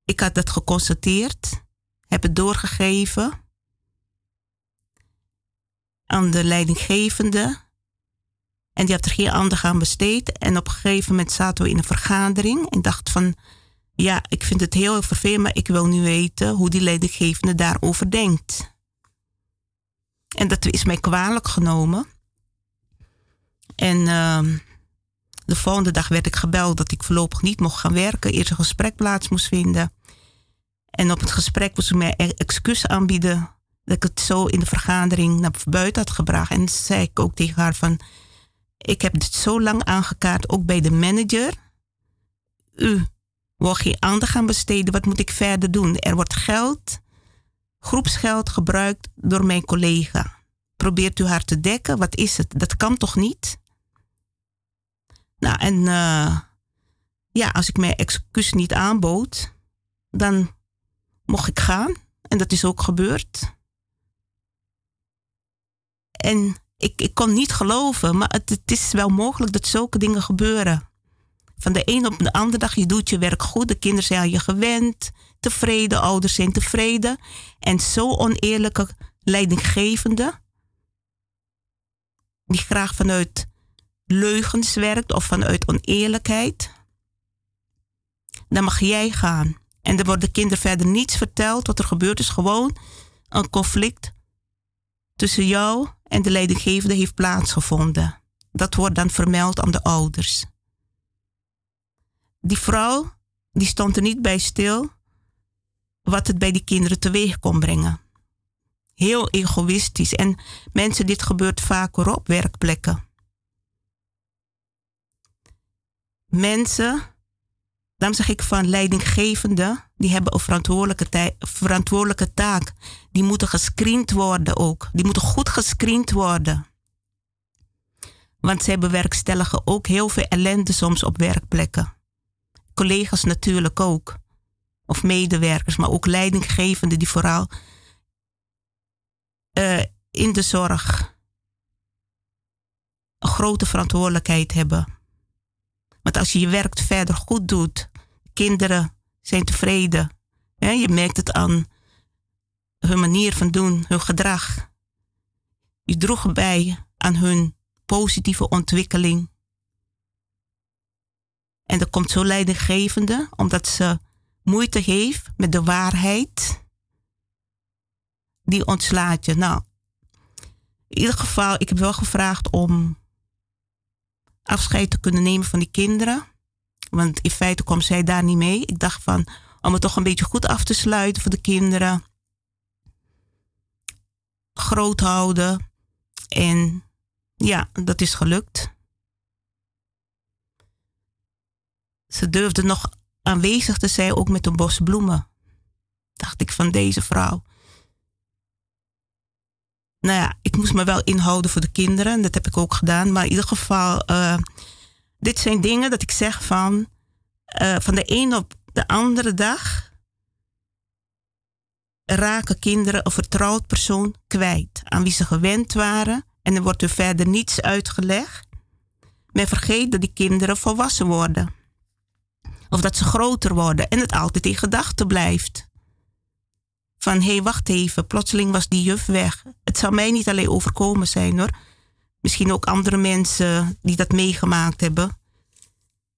ik had dat geconstateerd, heb het doorgegeven aan de leidinggevende. En die had er geen aandacht aan besteed. En op een gegeven moment zaten we in een vergadering en dacht van, ja, ik vind het heel vervelend, maar ik wil nu weten hoe die leidinggevende daarover denkt. En dat is mij kwalijk genomen. En uh, de volgende dag werd ik gebeld dat ik voorlopig niet mocht gaan werken. Eerst een gesprek plaats moest vinden. En op het gesprek moest ik mij e- excuus aanbieden dat ik het zo in de vergadering naar buiten had gebracht. En zei ik ook tegen haar van, ik heb dit zo lang aangekaart, ook bij de manager. U wil geen aandacht gaan besteden, wat moet ik verder doen? Er wordt geld, groepsgeld gebruikt door mijn collega. Probeert u haar te dekken? Wat is het? Dat kan toch niet? Nou, en uh, ja, als ik mijn excuus niet aanbood, dan mocht ik gaan. En dat is ook gebeurd. En ik, ik kon niet geloven, maar het, het is wel mogelijk dat zulke dingen gebeuren. Van de een op de andere dag, je doet je werk goed, de kinderen zijn aan je gewend, tevreden, ouders zijn tevreden. En zo oneerlijke leidinggevende, die graag vanuit leugens werkt of vanuit oneerlijkheid, dan mag jij gaan. En er wordt de kinderen verder niets verteld wat er gebeurd is. Gewoon een conflict tussen jou en de leidinggevende heeft plaatsgevonden. Dat wordt dan vermeld aan de ouders. Die vrouw die stond er niet bij stil wat het bij die kinderen teweeg kon brengen. Heel egoïstisch. En mensen, dit gebeurt vaker op werkplekken. Mensen, dan zeg ik van leidinggevende, die hebben een verantwoordelijke, verantwoordelijke taak. Die moeten gescreend worden ook. Die moeten goed gescreend worden. Want zij bewerkstelligen ook heel veel ellende soms op werkplekken. Collega's natuurlijk ook. Of medewerkers, maar ook leidinggevenden die vooral uh, in de zorg een grote verantwoordelijkheid hebben. Want als je je werk verder goed doet, kinderen zijn tevreden. Hè? Je merkt het aan hun manier van doen, hun gedrag. Je droeg bij aan hun positieve ontwikkeling. En dat komt zo leidinggevende, omdat ze moeite heeft met de waarheid. Die ontslaat je. Nou, in ieder geval, ik heb wel gevraagd om afscheid te kunnen nemen van die kinderen. Want in feite kwam zij daar niet mee. Ik dacht van, om het toch een beetje goed af te sluiten voor de kinderen. Groot houden. En ja, dat is gelukt. Ze durfde nog aanwezig te zijn, ook met een bos bloemen. Dacht ik van deze vrouw. Nou ja, ik moest me wel inhouden voor de kinderen. Dat heb ik ook gedaan. Maar in ieder geval, uh, dit zijn dingen dat ik zeg van, uh, van de een op de andere dag raken kinderen een vertrouwd persoon kwijt. Aan wie ze gewend waren. En er wordt er verder niets uitgelegd. Men vergeet dat die kinderen volwassen worden. Of dat ze groter worden en het altijd in gedachten blijft. Van hé, hey, wacht even, plotseling was die juf weg. Het zou mij niet alleen overkomen zijn hoor. Misschien ook andere mensen die dat meegemaakt hebben.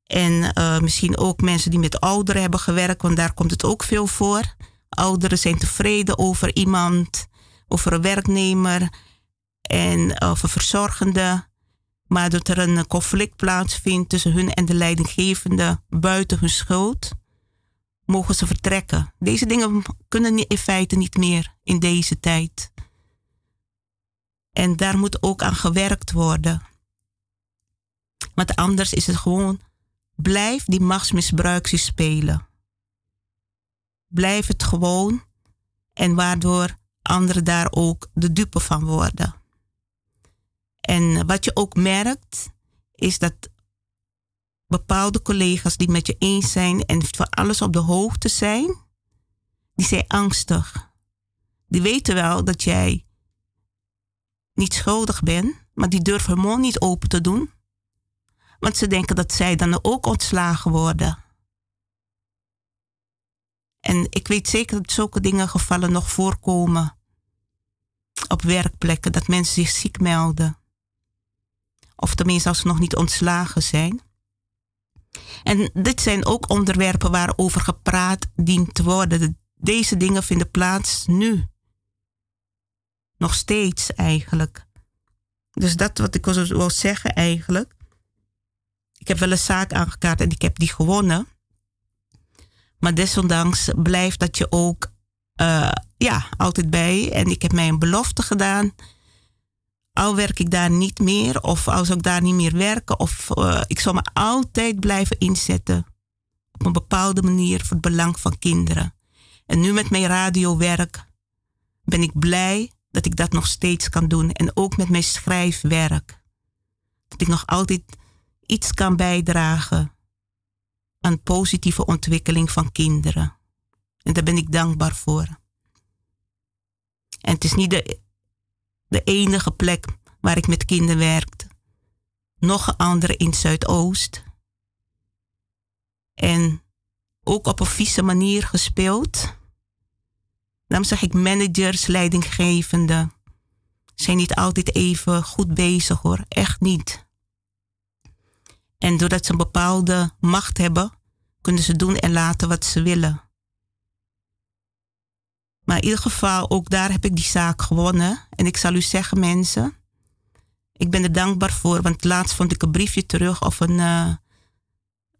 En uh, misschien ook mensen die met ouderen hebben gewerkt, want daar komt het ook veel voor. Ouderen zijn tevreden over iemand, over een werknemer en over verzorgende. Maar dat er een conflict plaatsvindt tussen hun en de leidinggevende buiten hun schuld, mogen ze vertrekken. Deze dingen kunnen in feite niet meer in deze tijd. En daar moet ook aan gewerkt worden. Want anders is het gewoon, blijf die machtsmisbruik spelen. Blijf het gewoon en waardoor anderen daar ook de dupe van worden. En wat je ook merkt, is dat bepaalde collega's die met je eens zijn en van alles op de hoogte zijn, die zijn angstig. Die weten wel dat jij niet schuldig bent, maar die durven hun niet open te doen. Want ze denken dat zij dan ook ontslagen worden. En ik weet zeker dat zulke dingen gevallen nog voorkomen op werkplekken, dat mensen zich ziek melden. Of tenminste als ze nog niet ontslagen zijn. En dit zijn ook onderwerpen waarover gepraat dient te worden. Deze dingen vinden plaats nu. Nog steeds eigenlijk. Dus dat wat ik wil zeggen eigenlijk. Ik heb wel een zaak aangekaart en ik heb die gewonnen. Maar desondanks blijft dat je ook uh, ja, altijd bij. En ik heb mij een belofte gedaan. Al werk ik daar niet meer, of als ik daar niet meer werken, of uh, ik zal me altijd blijven inzetten op een bepaalde manier voor het belang van kinderen. En nu met mijn radiowerk ben ik blij dat ik dat nog steeds kan doen. En ook met mijn schrijfwerk. Dat ik nog altijd iets kan bijdragen aan positieve ontwikkeling van kinderen. En daar ben ik dankbaar voor. En het is niet de, de enige plek waar ik met kinderen werk. Nog een andere in Zuidoost. En ook op een vieze manier gespeeld. Dan zeg ik managers, leidinggevenden. Zijn niet altijd even goed bezig hoor. Echt niet. En doordat ze een bepaalde macht hebben, kunnen ze doen en laten wat ze willen. Maar in ieder geval, ook daar heb ik die zaak gewonnen. En ik zal u zeggen, mensen, ik ben er dankbaar voor. Want laatst vond ik een briefje terug of een, uh,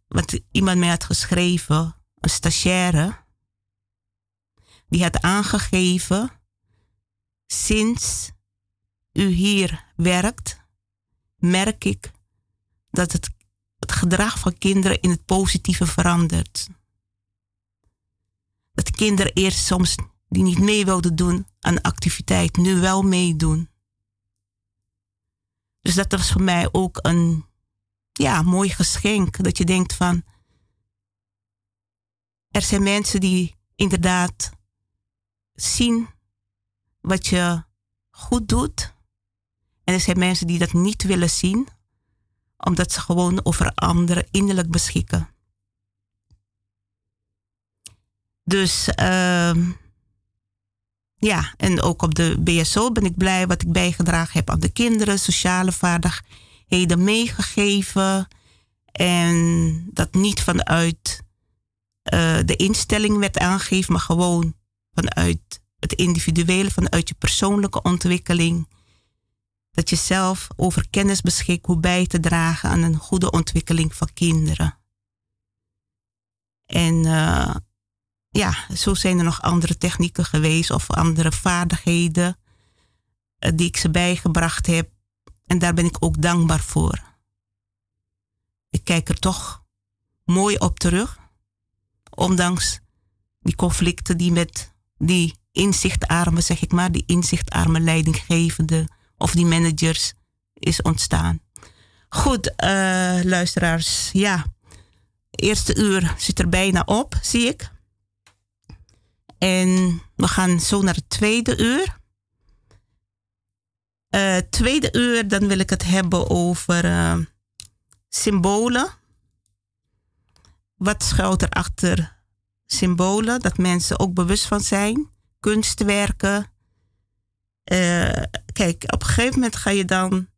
wat iemand mij had geschreven, een stagiaire. Die had aangegeven, sinds u hier werkt, merk ik dat het het gedrag van kinderen in het positieve verandert. Dat kinderen eerst soms die niet mee wilden doen aan activiteit, nu wel meedoen. Dus dat was voor mij ook een ja, mooi geschenk. Dat je denkt van, er zijn mensen die inderdaad zien wat je goed doet. En er zijn mensen die dat niet willen zien omdat ze gewoon over anderen innerlijk beschikken. Dus uh, ja, en ook op de BSO ben ik blij wat ik bijgedragen heb aan de kinderen, sociale vaardigheden meegegeven. En dat niet vanuit uh, de instelling werd aangegeven, maar gewoon vanuit het individuele, vanuit je persoonlijke ontwikkeling dat je zelf over kennis beschikt hoe bij te dragen aan een goede ontwikkeling van kinderen. En uh, ja, zo zijn er nog andere technieken geweest of andere vaardigheden uh, die ik ze bijgebracht heb. En daar ben ik ook dankbaar voor. Ik kijk er toch mooi op terug, ondanks die conflicten die met die inzichtarme, zeg ik maar, die inzichtarme leidinggevende of die managers is ontstaan. Goed, uh, luisteraars. Ja, eerste uur zit er bijna op, zie ik. En we gaan zo naar het tweede uur. Uh, tweede uur, dan wil ik het hebben over uh, symbolen. Wat schuilt er achter symbolen? Dat mensen ook bewust van zijn. Kunstwerken, uh, kijk, op een gegeven moment ga je dan,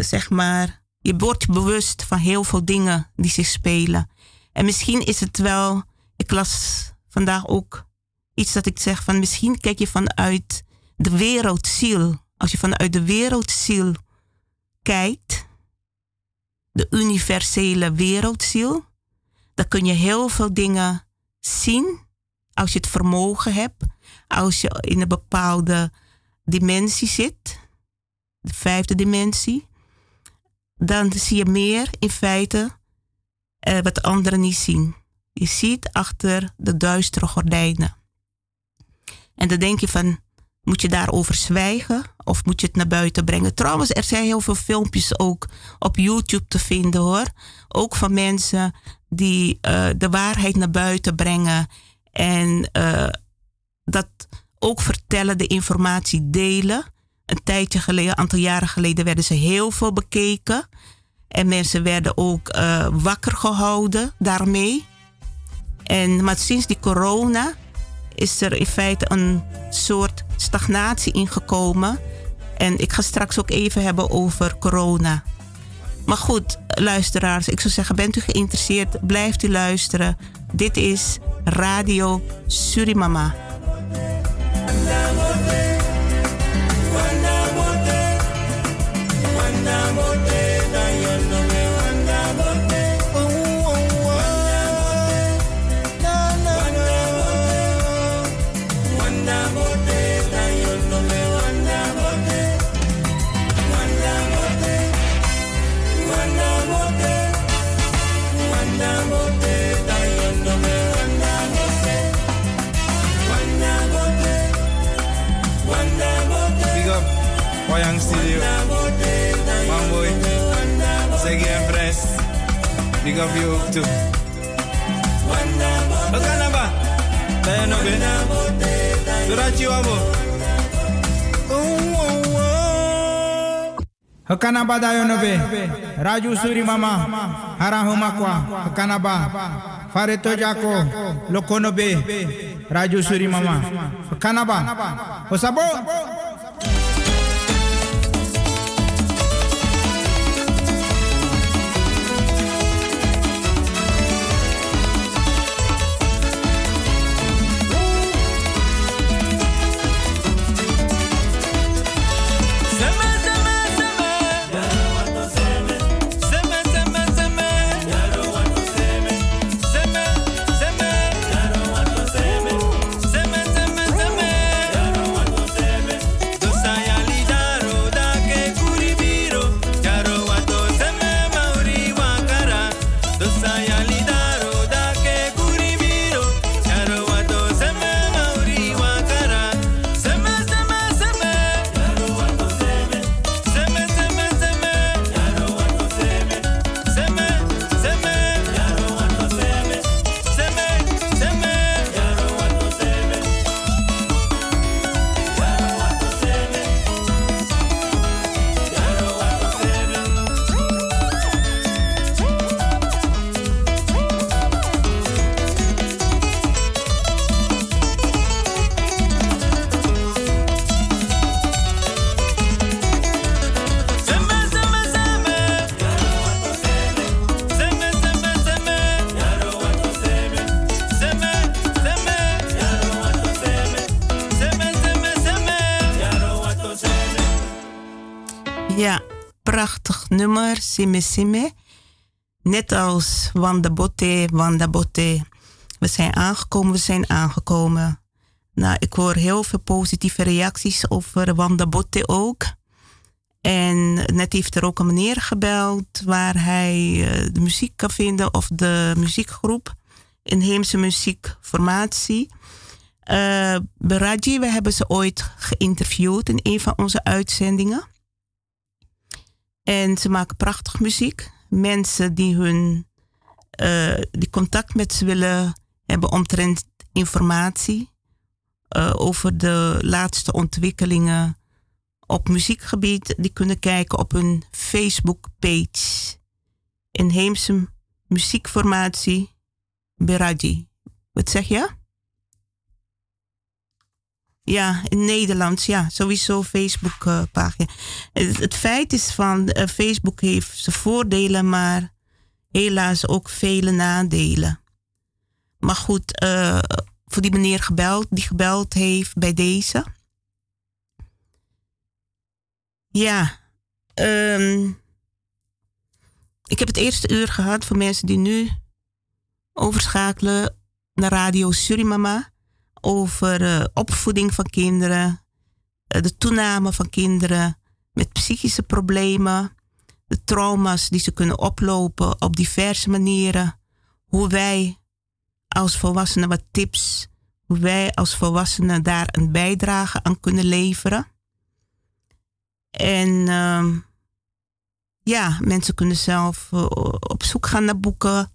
zeg maar, je wordt bewust van heel veel dingen die zich spelen. En misschien is het wel, ik las vandaag ook iets dat ik zeg van misschien kijk je vanuit de wereldziel. Als je vanuit de wereldziel kijkt, de universele wereldziel, dan kun je heel veel dingen zien als je het vermogen hebt, als je in een bepaalde dimensie zit, de vijfde dimensie, dan zie je meer in feite uh, wat anderen niet zien. Je ziet achter de duistere gordijnen. En dan denk je van, moet je daarover zwijgen of moet je het naar buiten brengen? Trouwens, er zijn heel veel filmpjes ook op YouTube te vinden hoor. Ook van mensen die uh, de waarheid naar buiten brengen. En uh, dat ook vertellen, de informatie delen. Een tijdje geleden, een aantal jaren geleden, werden ze heel veel bekeken. En mensen werden ook uh, wakker gehouden daarmee. En, maar sinds die corona is er in feite een soort stagnatie ingekomen. En ik ga straks ook even hebben over corona. Maar goed, luisteraars, ik zou zeggen, bent u geïnteresseerd, blijft u luisteren. Dit is Radio Surimama. Wayang Studio. Mamboy. Segi en Fres. Big up you too. Wat kan nou ba? Tayo no be. Durachi wabo. Hakanaba dayo no be. Raju Suri Mama. Harahuma kwa. Hakanaba. Fareto Jako. Lokono be. Raju Suri Mama. Hakanaba. Osabo. Nummer Sime Sime. Net als Wanda Botte, Wanda Botte. We zijn aangekomen, we zijn aangekomen. Nou, ik hoor heel veel positieve reacties over Wanda Botte ook. En net heeft er ook een meneer gebeld waar hij eh, de muziek kan vinden of de muziekgroep. Inheemse muziekformatie. Uh, we hebben ze ooit geïnterviewd in een van onze uitzendingen. En ze maken prachtig muziek. Mensen die hun uh, die contact met ze willen hebben omtrent informatie uh, over de laatste ontwikkelingen op muziekgebied, die kunnen kijken op hun Facebook-page. Inheemse muziekformatie Beraji. Wat zeg je? Ja, in Nederland, ja, sowieso Facebook-pagina. Het, het, feit is van uh, Facebook heeft zijn voordelen, maar helaas ook vele nadelen. Maar goed, uh, voor die meneer gebeld, die gebeld heeft bij deze. Ja, um, ik heb het eerste uur gehad voor mensen die nu overschakelen naar Radio Surimama over uh, opvoeding van kinderen, uh, de toename van kinderen met psychische problemen, de trauma's die ze kunnen oplopen op diverse manieren, hoe wij als volwassenen wat tips, hoe wij als volwassenen daar een bijdrage aan kunnen leveren. En uh, ja, mensen kunnen zelf uh, op zoek gaan naar boeken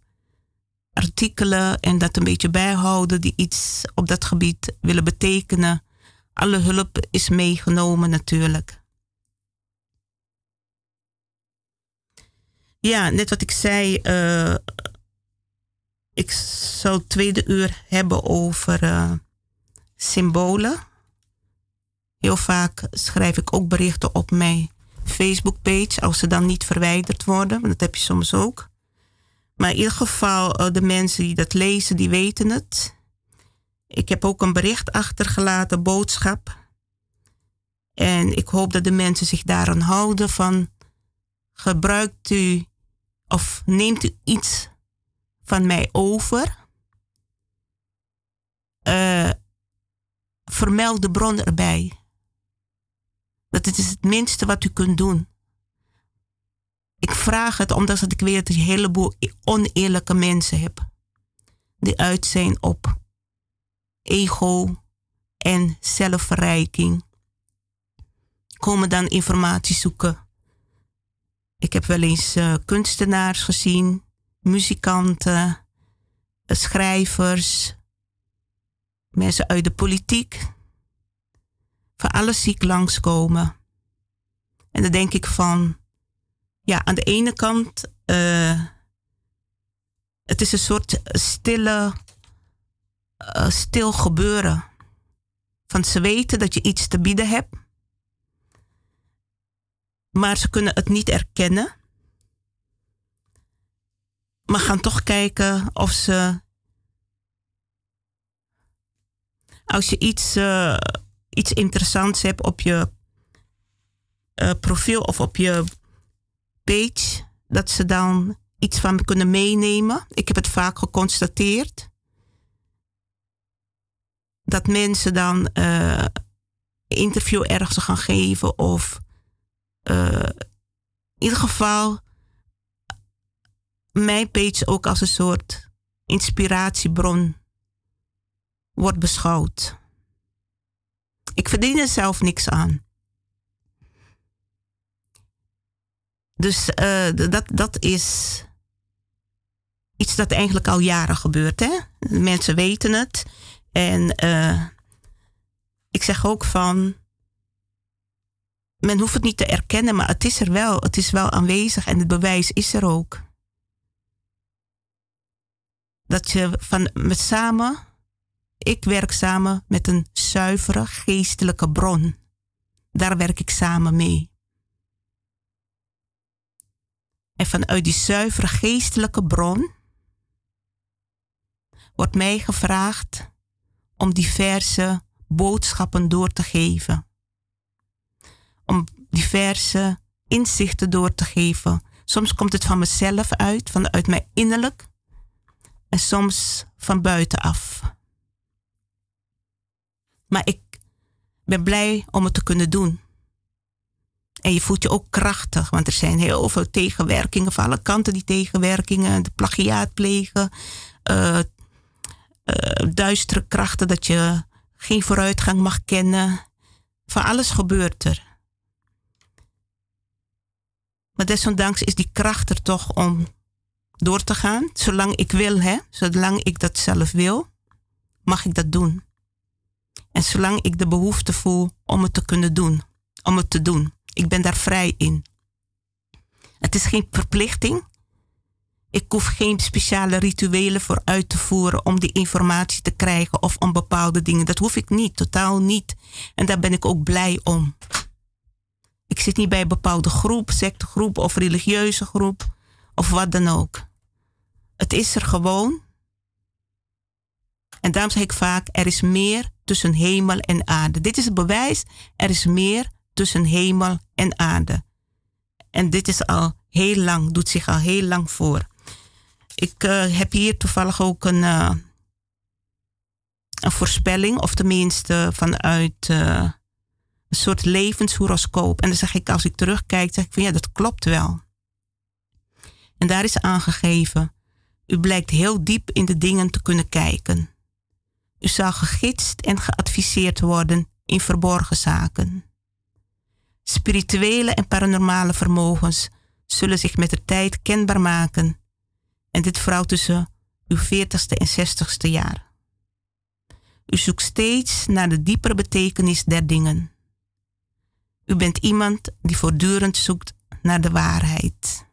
artikelen en dat een beetje bijhouden die iets op dat gebied willen betekenen alle hulp is meegenomen natuurlijk. Ja, net wat ik zei, uh, ik zou het tweede uur hebben over uh, symbolen. Heel vaak schrijf ik ook berichten op mijn Facebook-page, als ze dan niet verwijderd worden, want dat heb je soms ook. Maar in ieder geval, uh, de mensen die dat lezen, die weten het. Ik heb ook een bericht achtergelaten, boodschap. En ik hoop dat de mensen zich daaraan houden van gebruikt u of neemt u iets van mij over? Uh, vermeld de bron erbij. Dat het is het minste wat u kunt doen. Ik vraag het omdat ik weet dat een heleboel oneerlijke mensen hebt. Die uit zijn op ego en zelfverrijking. Komen dan informatie zoeken. Ik heb wel eens uh, kunstenaars gezien, muzikanten, uh, schrijvers, mensen uit de politiek. Van alles zie ik langskomen. En dan denk ik van, ja, aan de ene kant, uh, het is een soort stille uh, stil gebeuren. Van ze weten dat je iets te bieden hebt, maar ze kunnen het niet erkennen. Maar gaan toch kijken of ze. Als je iets, uh, iets interessants hebt op je profiel of op je page, dat ze dan iets van kunnen meenemen. Ik heb het vaak geconstateerd dat mensen dan uh, interview ergens gaan geven of uh, in ieder geval mijn page ook als een soort inspiratiebron wordt beschouwd. Ik verdien er zelf niks aan. Dus uh, dat, dat is iets dat eigenlijk al jaren gebeurt. Hè? Mensen weten het. En uh, ik zeg ook van, men hoeft het niet te erkennen, maar het is er wel. Het is wel aanwezig en het bewijs is er ook. Dat je van met samen, ik werk samen met een zuivere geestelijke bron. Daar werk ik samen mee. En vanuit die zuivere geestelijke bron wordt mij gevraagd om diverse boodschappen door te geven. Om diverse inzichten door te geven. Soms komt het van mezelf uit, vanuit mijn innerlijk. En soms van buitenaf. Maar ik ben blij om het te kunnen doen. En je voelt je ook krachtig, want er zijn heel veel tegenwerkingen van alle kanten, die tegenwerkingen, de plagiaat plegen, uh, uh, duistere krachten, dat je geen vooruitgang mag kennen. Van alles gebeurt er. Maar desondanks is die kracht er toch om door te gaan. Zolang ik wil, hè, zolang ik dat zelf wil, mag ik dat doen. En zolang ik de behoefte voel om het te kunnen doen, om het te doen. Ik ben daar vrij in. Het is geen verplichting. Ik hoef geen speciale rituelen voor uit te voeren om die informatie te krijgen of om bepaalde dingen. Dat hoef ik niet, totaal niet. En daar ben ik ook blij om. Ik zit niet bij een bepaalde groep, sectegroep of religieuze groep of wat dan ook. Het is er gewoon. En daarom zeg ik vaak, er is meer tussen hemel en aarde. Dit is het bewijs, er is meer tussen hemel en aarde. En dit is al heel lang, doet zich al heel lang voor. Ik uh, heb hier toevallig ook een, uh, een voorspelling, of tenminste vanuit uh, een soort levenshoroscoop. En dan zeg ik, als ik terugkijk, zeg ik van ja, dat klopt wel. En daar is aangegeven, u blijkt heel diep in de dingen te kunnen kijken. U zal gegidst en geadviseerd worden in verborgen zaken. Spirituele en paranormale vermogens zullen zich met de tijd kenbaar maken en dit vooral tussen uw 40ste en 60ste jaar. U zoekt steeds naar de diepere betekenis der dingen. U bent iemand die voortdurend zoekt naar de waarheid.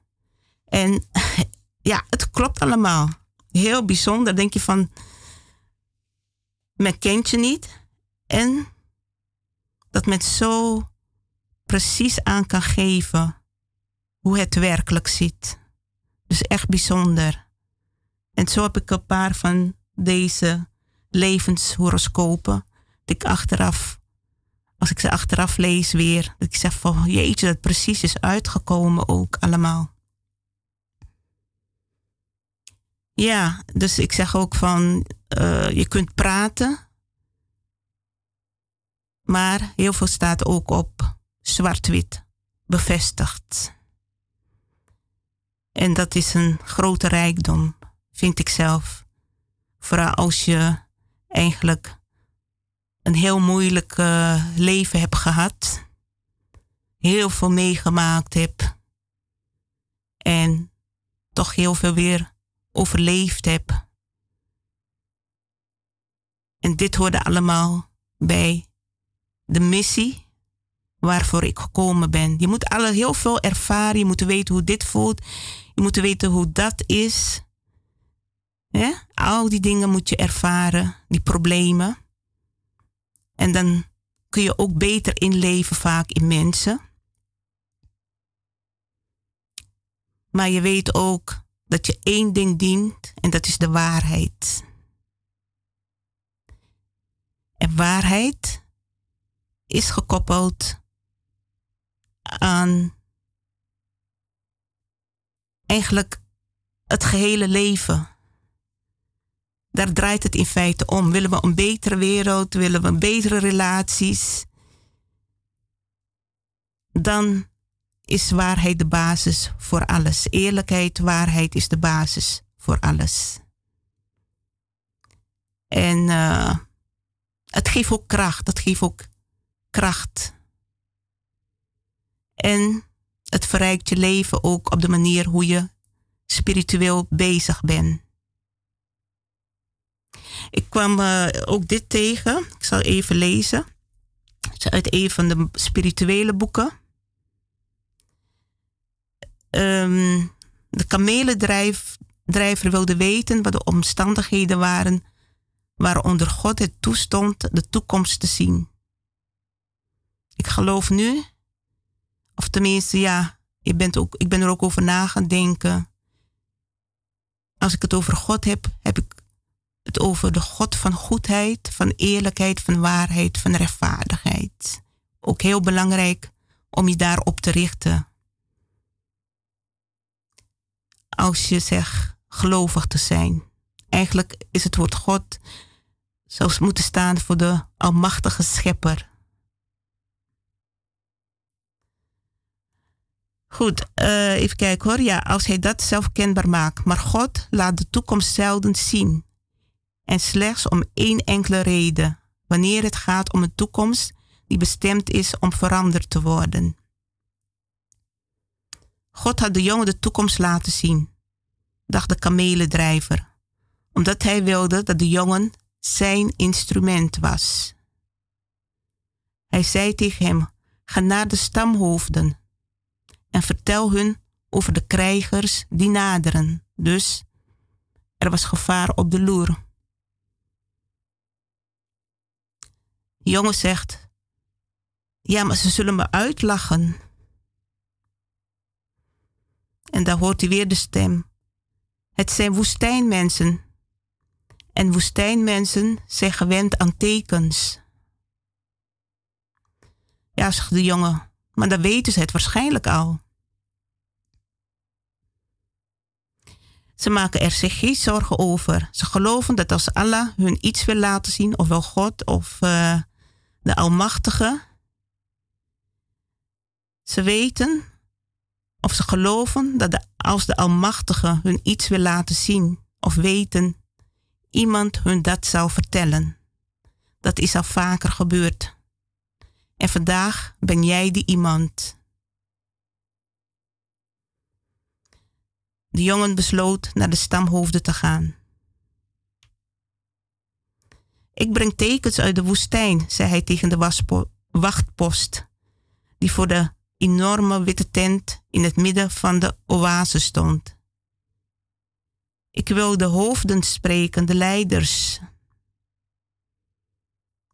En ja, het klopt allemaal. Heel bijzonder. Denk je van, men kent je niet. En dat men zo precies aan kan geven hoe het werkelijk zit. Dus echt bijzonder. En zo heb ik een paar van deze levenshoroscopen. Dat ik achteraf, als ik ze achteraf lees weer, dat ik zeg van jeetje, dat precies is uitgekomen ook allemaal. Ja, dus ik zeg ook van uh, je kunt praten, maar heel veel staat ook op zwart-wit bevestigd. En dat is een grote rijkdom, vind ik zelf. Vooral als je eigenlijk een heel moeilijk uh, leven hebt gehad. Heel veel meegemaakt hebt. En toch heel veel weer overleefd hebt. En dit hoorde allemaal bij de missie waarvoor ik gekomen ben. Je moet alle heel veel ervaren. Je moet weten hoe dit voelt. Je moet weten hoe dat is. Al die dingen moet je ervaren, die problemen. En dan kun je ook beter inleven vaak in mensen. Maar je weet ook dat je één ding dient en dat is de waarheid. En waarheid is gekoppeld aan eigenlijk het gehele leven. Daar draait het in feite om. Willen we een betere wereld? Willen we betere relaties? Dan is waarheid de basis voor alles. Eerlijkheid, waarheid is de basis voor alles. En uh, het geeft ook kracht. Het geeft ook kracht. En het verrijkt je leven ook op de manier hoe je spiritueel bezig bent. Ik kwam uh, ook dit tegen. Ik zal even lezen. Het is uit een van de spirituele boeken. Um, de kamelendrijver wilde weten wat de omstandigheden waren waaronder God het toestond de toekomst te zien. Ik geloof nu, of tenminste ja, ook, ik ben er ook over na gaan denken. Als ik het over God heb, heb ik het over de God van goedheid, van eerlijkheid, van waarheid, van rechtvaardigheid. Ook heel belangrijk om je daarop te richten. Als je zegt gelovig te zijn. Eigenlijk is het woord God zelfs moeten staan voor de Almachtige Schepper. Goed, uh, even kijken hoor. Ja, als hij dat zelf kenbaar maakt. Maar God laat de toekomst zelden zien. En slechts om één enkele reden. Wanneer het gaat om een toekomst die bestemd is om veranderd te worden. God had de jongen de toekomst laten zien, dacht de kamelendrijver, omdat hij wilde dat de jongen zijn instrument was. Hij zei tegen hem: Ga naar de stamhoofden en vertel hun over de krijgers die naderen. Dus er was gevaar op de loer. De jongen zegt: Ja, maar ze zullen me uitlachen. En daar hoort hij weer de stem. Het zijn woestijnmensen. En woestijnmensen zijn gewend aan tekens. Ja, zegt de jongen, maar dan weten ze het waarschijnlijk al. Ze maken er zich geen zorgen over. Ze geloven dat als Allah hun iets wil laten zien, ofwel God of uh, de Almachtige, ze weten of ze geloven dat als de Almachtige hun iets wil laten zien of weten, iemand hun dat zou vertellen. Dat is al vaker gebeurd. En vandaag ben jij die iemand. De jongen besloot naar de stamhoofden te gaan. Ik breng tekens uit de woestijn, zei hij tegen de wachtpost, die voor de enorme witte tent in het midden van de oase stond. Ik wil de hoofden spreken, de leiders.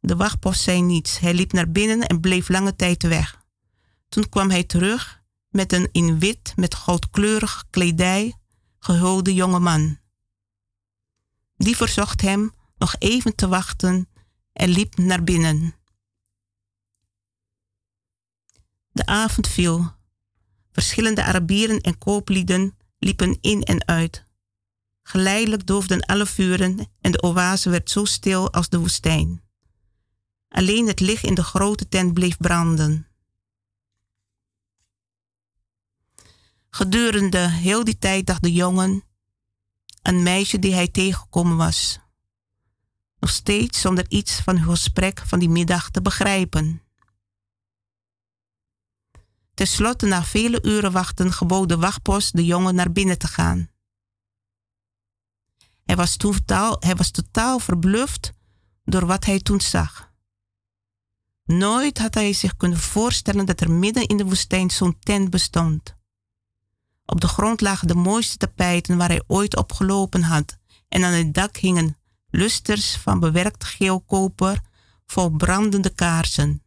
De wachtpost zei niets. Hij liep naar binnen en bleef lange tijd weg. Toen kwam hij terug met een in wit met goudkleurig kledij gehulde jonge man. Die verzocht hem nog even te wachten en liep naar binnen. De avond viel. Verschillende Arabieren en kooplieden liepen in en uit. Geleidelijk doofden alle vuren en de oase werd zo stil als de woestijn. Alleen het licht in de grote tent bleef branden. Gedurende heel die tijd dacht de jongen een meisje die hij tegengekomen was. Nog steeds zonder iets van hun gesprek van die middag te begrijpen. Ten slotte, na vele uren wachten, gebood de wachtpost de jongen naar binnen te gaan. Hij was totaal, hij was totaal verbluft door wat hij toen zag. Nooit had hij zich kunnen voorstellen dat er midden in de woestijn zo'n tent bestond. Op de grond lagen de mooiste tapijten waar hij ooit op gelopen had en aan het dak hingen lusters van bewerkt geelkoper vol brandende kaarsen.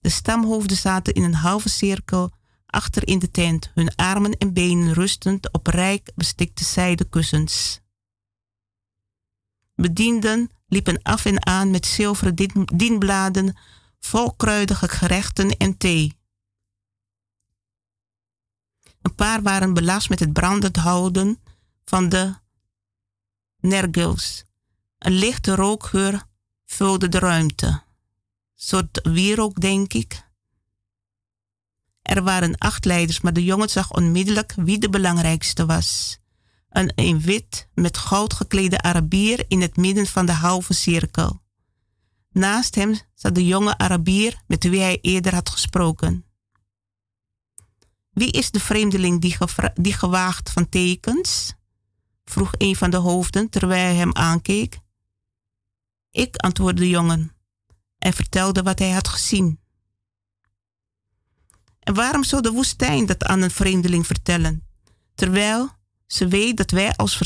De stamhoofden zaten in een halve cirkel achter in de tent, hun armen en benen rustend op rijk bestikte zijdenkussens. Bedienden liepen af en aan met zilveren dienbladen vol kruidige gerechten en thee. Een paar waren belast met het brandend houden van de nergels. Een lichte rookgeur vulde de ruimte. Een soort wierook, denk ik. Er waren acht leiders, maar de jongen zag onmiddellijk wie de belangrijkste was. Een in wit met goud geklede Arabier in het midden van de halve cirkel. Naast hem zat de jonge Arabier met wie hij eerder had gesproken. Wie is de vreemdeling die, die gewaagd van tekens? vroeg een van de hoofden terwijl hij hem aankeek. Ik, antwoordde de jongen en vertelde wat hij had gezien. En waarom zou de woestijn dat aan een vreemdeling vertellen, terwijl ze weet dat wij als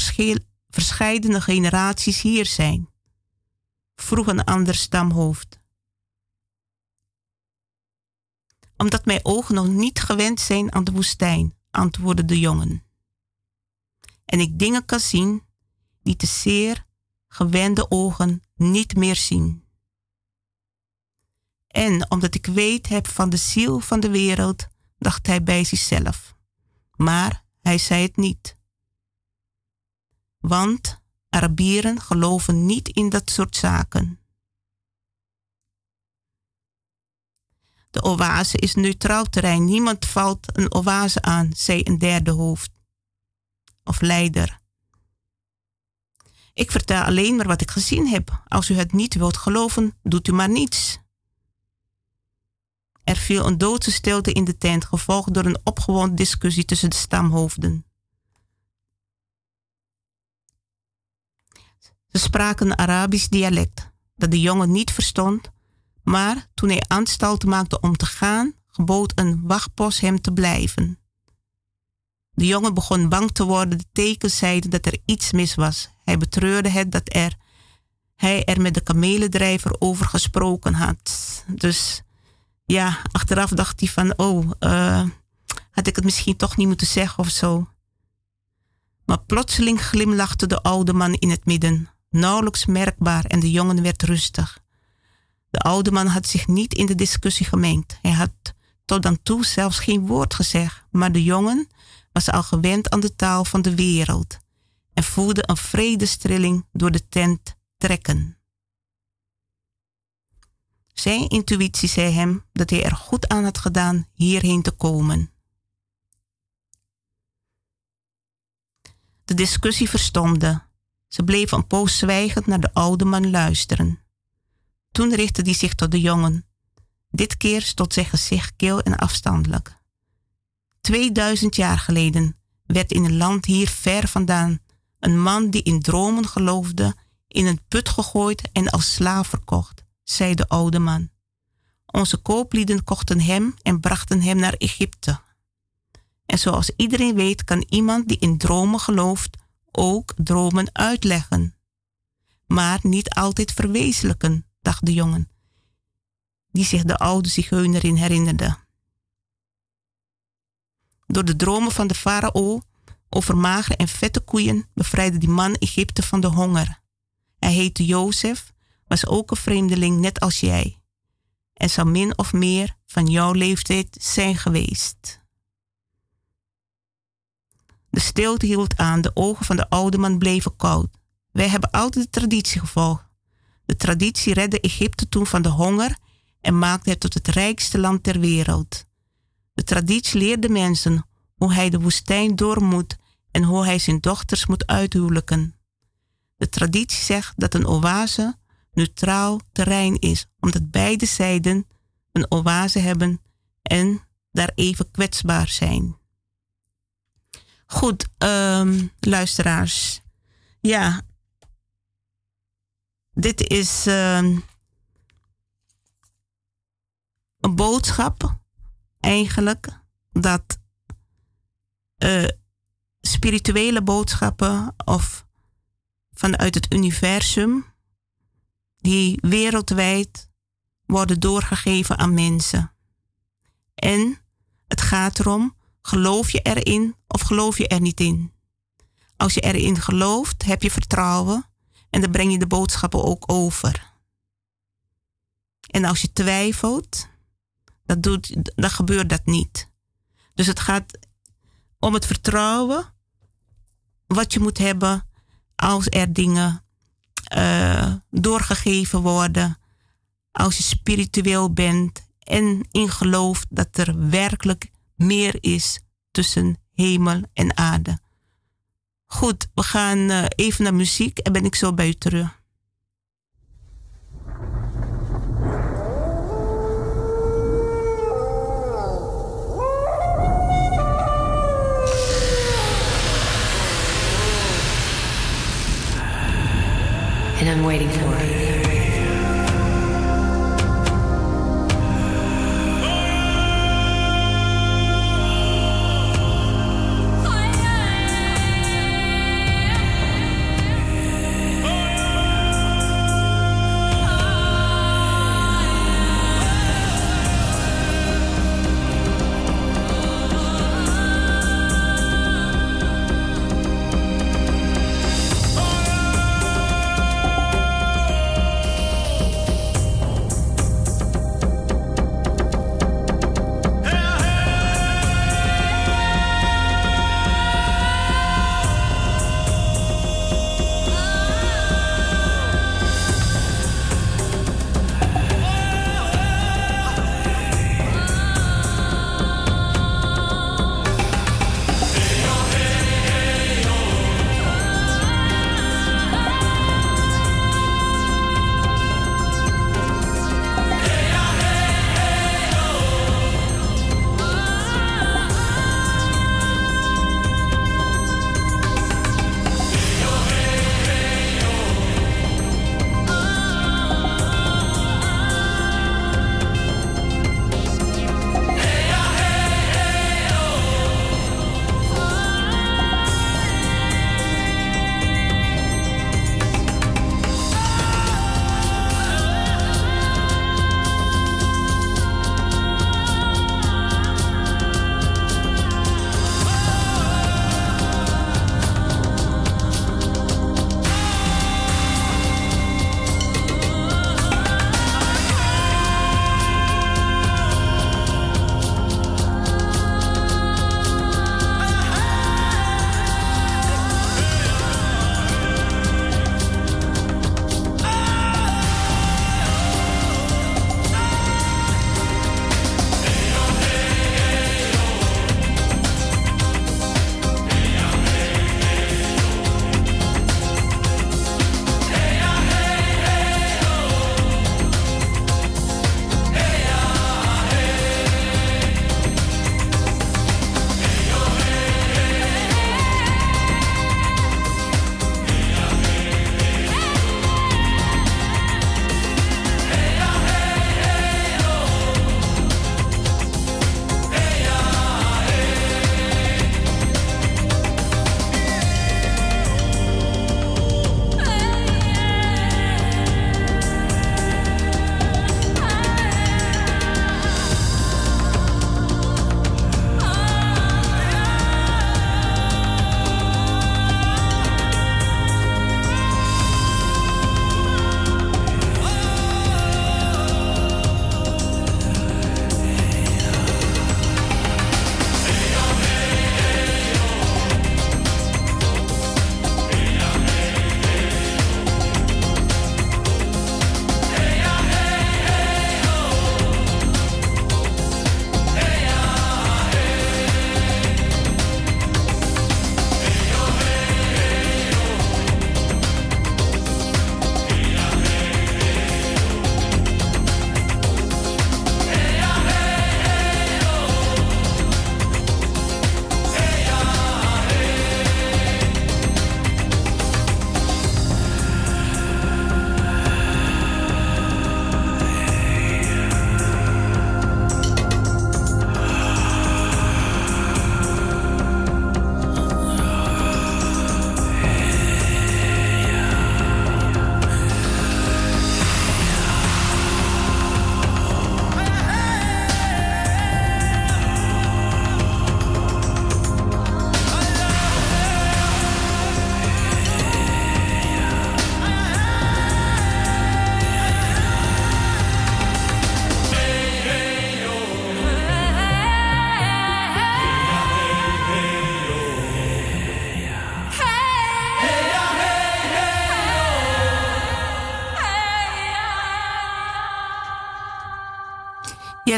verscheidene generaties hier zijn? vroeg een ander stamhoofd. Omdat mijn ogen nog niet gewend zijn aan de woestijn, antwoordde de jongen. En ik dingen kan zien die te zeer gewende ogen niet meer zien. En omdat ik weet heb van de ziel van de wereld, dacht hij bij zichzelf. Maar hij zei het niet. Want Arabieren geloven niet in dat soort zaken. De oase is neutraal terrein. Niemand valt een oase aan, zei een derde hoofd. Of leider. Ik vertel alleen maar wat ik gezien heb. Als u het niet wilt geloven, doet u maar niets. Er viel een doodse stilte in de tent, gevolgd door een opgewonden discussie tussen de stamhoofden. Ze spraken een Arabisch dialect, dat de jongen niet verstond, maar toen hij aanstalten maakte om te gaan, gebood een wachtpost hem te blijven. De jongen begon bang te worden. De tekens zeiden dat er iets mis was. Hij betreurde het dat er, hij er met de kamelendrijver over gesproken had. Dus ja, achteraf dacht hij van, oh, uh, had ik het misschien toch niet moeten zeggen of zo. Maar plotseling glimlachte de oude man in het midden, nauwelijks merkbaar, en de jongen werd rustig. De oude man had zich niet in de discussie gemengd. Hij had tot dan toe zelfs geen woord gezegd, maar de jongen was al gewend aan de taal van de wereld en voelde een vredestrilling door de tent trekken. Zijn intuïtie zei hem dat hij er goed aan had gedaan hierheen te komen. De discussie verstomde. Ze bleven een poos zwijgend naar de oude man luisteren. Toen richtte hij zich tot de jongen. Dit keer stond zijn gezicht kil en afstandelijk. 2000 jaar geleden werd in een land hier ver vandaan een man die in dromen geloofde in een put gegooid en als slaaf verkocht, zei de oude man. Onze kooplieden kochten hem en brachten hem naar Egypte. En zoals iedereen weet, kan iemand die in dromen gelooft ook dromen uitleggen. Maar niet altijd verwezenlijken, dacht de jongen, die zich de oude zigeunerin herinnerde. Door de dromen van de farao over magere en vette koeien bevrijdde die man Egypte van de honger. Hij heette Jozef, was ook een vreemdeling net als jij en zou min of meer van jouw leeftijd zijn geweest. De stilte hield aan, de ogen van de oude man bleven koud. Wij hebben altijd de traditie gevolgd. De traditie redde Egypte toen van de honger en maakte het tot het rijkste land ter wereld. De traditie leerde mensen hoe hij de woestijn door moet en hoe hij zijn dochters moet uithuwelijken. De traditie zegt dat een oase neutraal terrein is, omdat beide zijden een oase hebben en daar even kwetsbaar zijn. Goed, um, luisteraars. Ja, dit is um, een boodschap eigenlijk dat uh, spirituele boodschappen of vanuit het universum die wereldwijd worden doorgegeven aan mensen. En het gaat erom, geloof je erin of geloof je er niet in? Als je erin gelooft, heb je vertrouwen en dan breng je de boodschappen ook over. En als je twijfelt, dat doet, dan gebeurt dat niet. Dus het gaat om het vertrouwen wat je moet hebben als er dingen uh, doorgegeven worden. Als je spiritueel bent en in gelooft dat er werkelijk meer is tussen hemel en aarde. Goed, we gaan uh, even naar muziek en ben ik zo bij u terug. and I'm waiting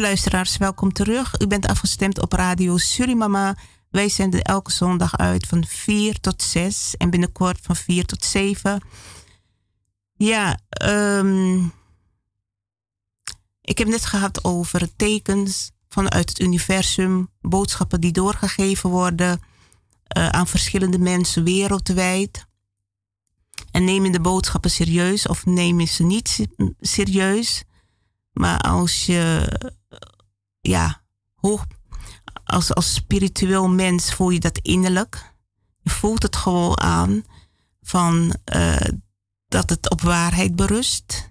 luisteraars, welkom terug. U bent afgestemd op Radio Surimama. Wij zenden elke zondag uit van 4 tot 6 en binnenkort van 4 tot 7. Ja, um, ik heb net gehad over tekens vanuit het universum, boodschappen die doorgegeven worden uh, aan verschillende mensen wereldwijd. En neem de boodschappen serieus of neem ze niet serieus. Maar als je, ja, hoog, als, als spiritueel mens voel je dat innerlijk. Je voelt het gewoon aan van uh, dat het op waarheid berust.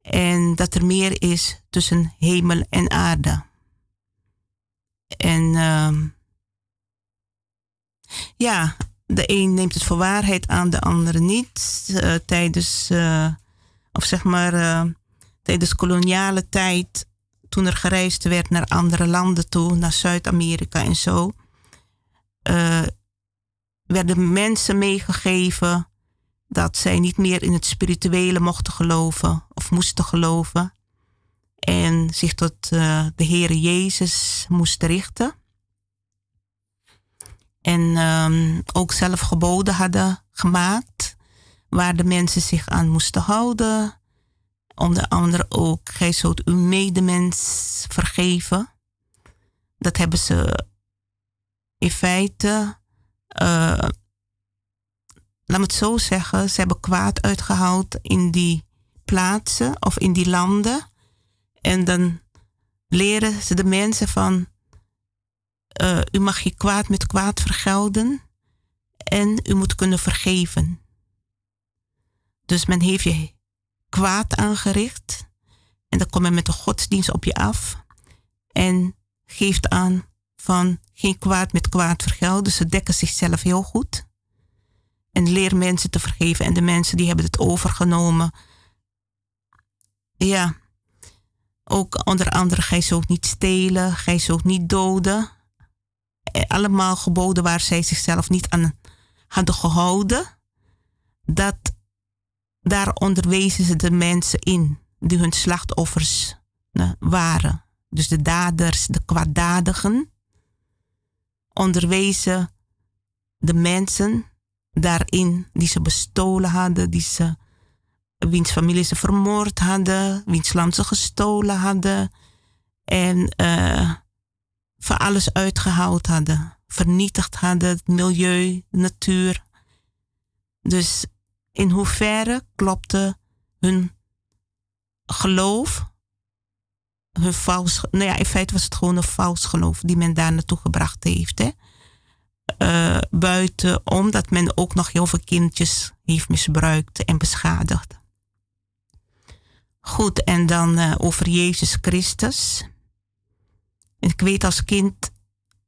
En dat er meer is tussen hemel en aarde. En uh, ja, de een neemt het voor waarheid aan, de andere niet. Uh, tijdens, uh, of zeg maar, tijdens koloniale tijd, toen er gereisd werd naar andere landen toe, naar Zuid-Amerika en zo, werden mensen meegegeven dat zij niet meer in het spirituele mochten geloven of moesten geloven en zich tot uh, de Heere Jezus moesten richten. En um, ook zelf geboden hadden gemaakt waar de mensen zich aan moesten houden. Onder andere ook, gij zult uw medemens vergeven. Dat hebben ze in feite uh, laat me het zo zeggen, ze hebben kwaad uitgehaald in die plaatsen of in die landen. En dan leren ze de mensen van, uh, u mag je kwaad met kwaad vergelden en u moet kunnen vergeven. Dus men heeft je kwaad aangericht en dan komt men met de godsdienst op je af en geeft aan van geen kwaad met kwaad vergelden. Ze dekken zichzelf heel goed. En leer mensen te vergeven. En de mensen die hebben het overgenomen. Ja. Ook onder andere, gij zult niet stelen, gij zult niet doden. Eh, allemaal geboden waar zij zichzelf niet aan hadden gehouden. Dat, daar onderwezen ze de mensen in die hun slachtoffers uh, waren. Dus de daders, de kwaaddadigen, onderwezen de mensen daarin die ze bestolen hadden, die ze, wiens familie ze vermoord hadden, wiens land ze gestolen hadden en uh, voor alles uitgehaald hadden, vernietigd hadden, het milieu, de natuur. Dus in hoeverre klopte hun geloof, hun vals, nou ja, in feite was het gewoon een vals geloof die men daar naartoe gebracht heeft. Hè? uh, buiten, omdat men ook nog heel veel kindjes heeft misbruikt en beschadigd. Goed, en dan uh, over Jezus Christus. Ik weet als kind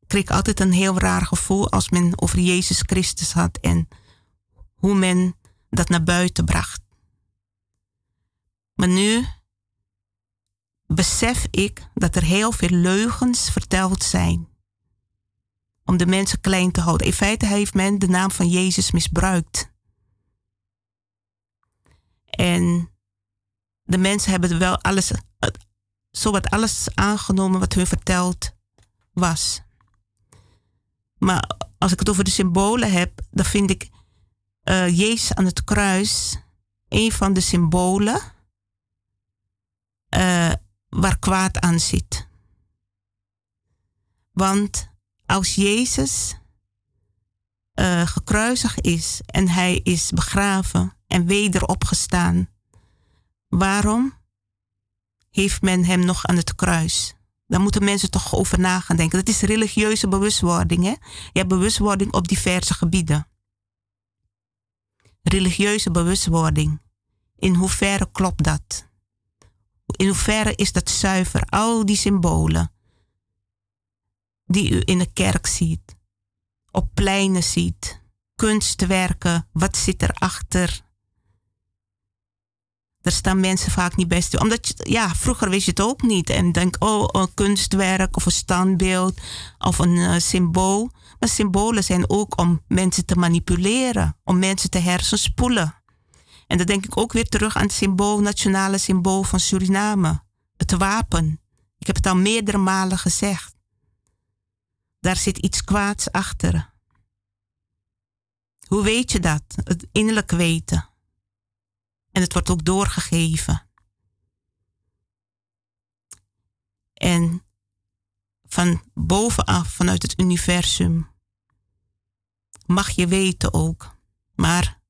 kreeg ik altijd een heel raar gevoel als men over Jezus Christus had en hoe men dat naar buiten bracht. Maar nu besef ik dat er heel veel leugens verteld zijn om de mensen klein te houden. In feite heeft men de naam van Jezus misbruikt. En de mensen hebben wel alles, zowat alles aangenomen wat hun verteld was. Maar als ik het over de symbolen heb, dan vind ik uh, Jezus aan het kruis een van de symbolen uh, waar kwaad aan zit. Want als Jezus uh, gekruisigd is en hij is begraven en weder opgestaan, waarom heeft men hem nog aan het kruis? Daar moeten mensen toch over na gaan denken. Dat is religieuze bewustwording. Hè? Je hebt bewustwording op diverse gebieden. Religieuze bewustwording. In hoeverre klopt dat? In hoeverre is dat zuiver? Al die symbolen die u in de kerk ziet, op pleinen ziet, kunstwerken, wat zit erachter? Er staan mensen vaak niet best. Omdat, je, ja, vroeger wist je het ook niet. En denk, oh, een kunstwerk of een standbeeld of een uh, symbool. Symbolen zijn ook om mensen te manipuleren, om mensen te hersenspoelen. En dan denk ik ook weer terug aan het symbool, nationale symbool van Suriname. Het wapen. heb het al meerdere malen gezegd. Daar zit iets kwaads achter. Hoe weet je dat? Het innerlijk weten. En het wordt ook doorgegeven. En van bovenaf, vanuit het universum, mag je weten ook. Maar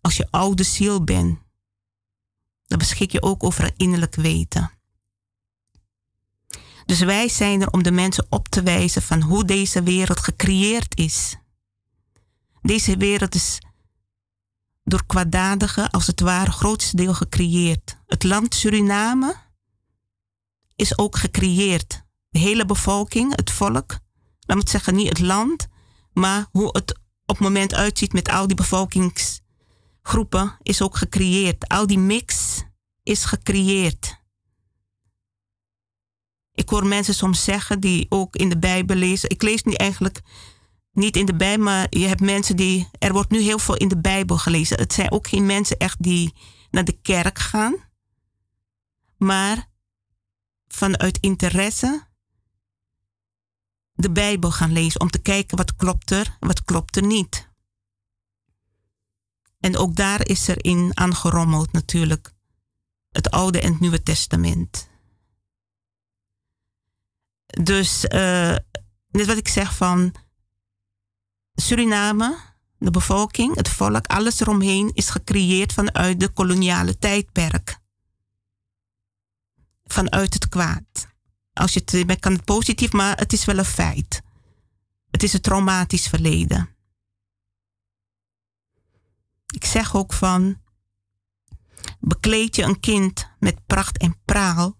als je oude ziel bent, dan beschik je ook over een innerlijk weten. Dus wij zijn er om de mensen op te wijzen van hoe deze wereld gecreëerd is. Deze wereld is door kwaadaardigen als het ware grootste deel gecreëerd. Het land Suriname is ook gecreëerd. De hele bevolking, het volk, laat me zeggen niet het land, maar hoe het op het moment uitziet met al die bevolkingsgroepen is ook gecreëerd. Al die mix is gecreëerd. Ik hoor mensen soms zeggen die ook in de Bijbel lezen. Ik lees niet eigenlijk niet in de Bijbel, maar je hebt mensen die. Er wordt nu heel veel in de Bijbel gelezen. Het zijn ook geen mensen echt die naar de kerk gaan, maar vanuit interesse de Bijbel gaan lezen om te kijken wat klopt er, wat klopt er niet. En ook daar is er in aangerommeld natuurlijk het Oude en het Nieuwe Testament. Dus uh, net wat ik zeg van Suriname, de bevolking, het volk, alles eromheen is gecreëerd vanuit de koloniale tijdperk. Vanuit het kwaad. Als je het kan het positief, maar het is wel een feit. Het is een traumatisch verleden. Ik zeg ook van, bekleed je een kind met pracht en praal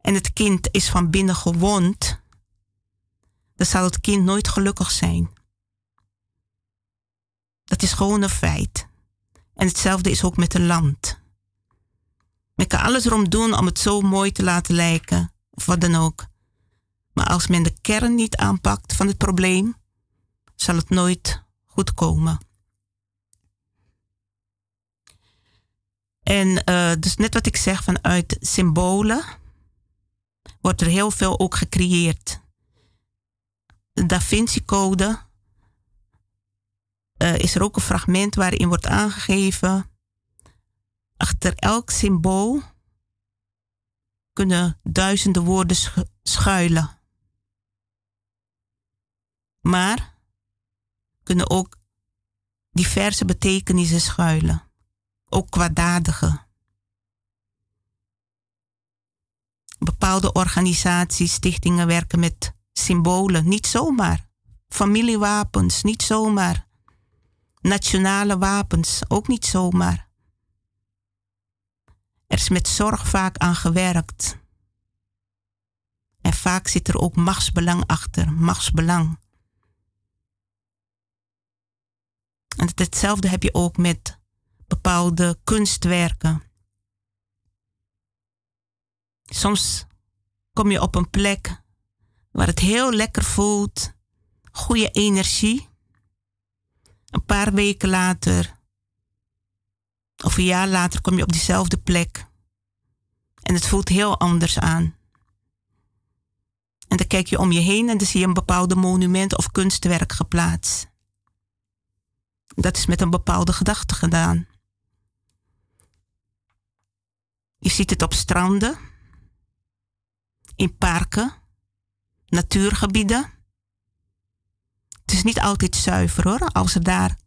en het kind is van binnen gewond, dan zal het kind nooit gelukkig zijn. Dat is gewoon een feit. En hetzelfde is ook met een land. Men kan alles erom doen om het zo mooi te laten lijken, of wat dan ook. Maar als men de kern niet aanpakt van het probleem, zal het nooit goed komen. En uh, dus net wat ik zeg vanuit symbolen wordt er heel veel ook gecreëerd. De Da Vinci Code uh, is er ook een fragment waarin wordt aangegeven Achter elk symbool kunnen duizenden woorden schuilen. Maar kunnen ook diverse betekenissen schuilen, ook kwaadaardige. Bepaalde organisaties, stichtingen werken met symbolen, niet zomaar. Familiewapens, niet zomaar. Nationale wapens, ook niet zomaar. Er is met zorg vaak aan gewerkt. En vaak zit er ook machtsbelang achter, machtsbelang. En hetzelfde heb je ook met bepaalde kunstwerken. Soms kom je op een plek waar het heel lekker voelt, goede energie. Een paar weken later of een jaar later kom je op diezelfde plek. En het voelt heel anders aan. En dan kijk je om je heen en dan zie je een bepaalde monument of kunstwerk geplaatst. Dat is met een bepaalde gedachte gedaan. Je ziet het op stranden, in parken, natuurgebieden. Het is niet altijd zuiver hoor, als er daar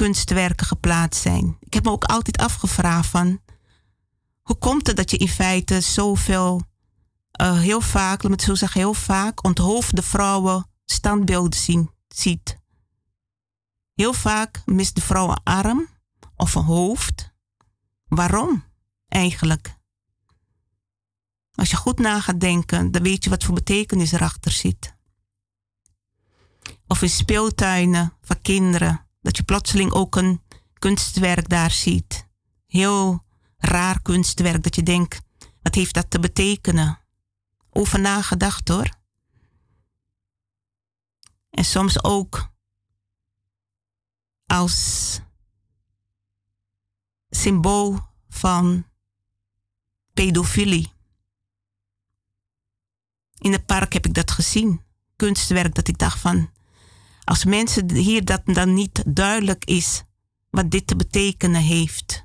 kunstwerken geplaatst zijn. Ik heb me ook altijd afgevraagd van hoe komt het dat je in feite zoveel, uh, heel vaak, laat me het zo zeggen, heel vaak onthoofde vrouwen standbeelden ziet. Heel vaak mist de vrouw een arm of een hoofd. Waarom eigenlijk? Als je goed na gaat denken, dan weet je wat voor betekenis erachter zit. Of in speeltuinen van kinderen dat je plotseling ook een kunstwerk daar ziet. Heel raar kunstwerk dat je denkt, wat heeft dat te betekenen? Over nagedacht hoor. En soms ook als symbool van pedofilie. In het park heb ik dat gezien. Kunstwerk dat ik dacht van, als mensen hier dat dan niet duidelijk is wat dit te betekenen heeft.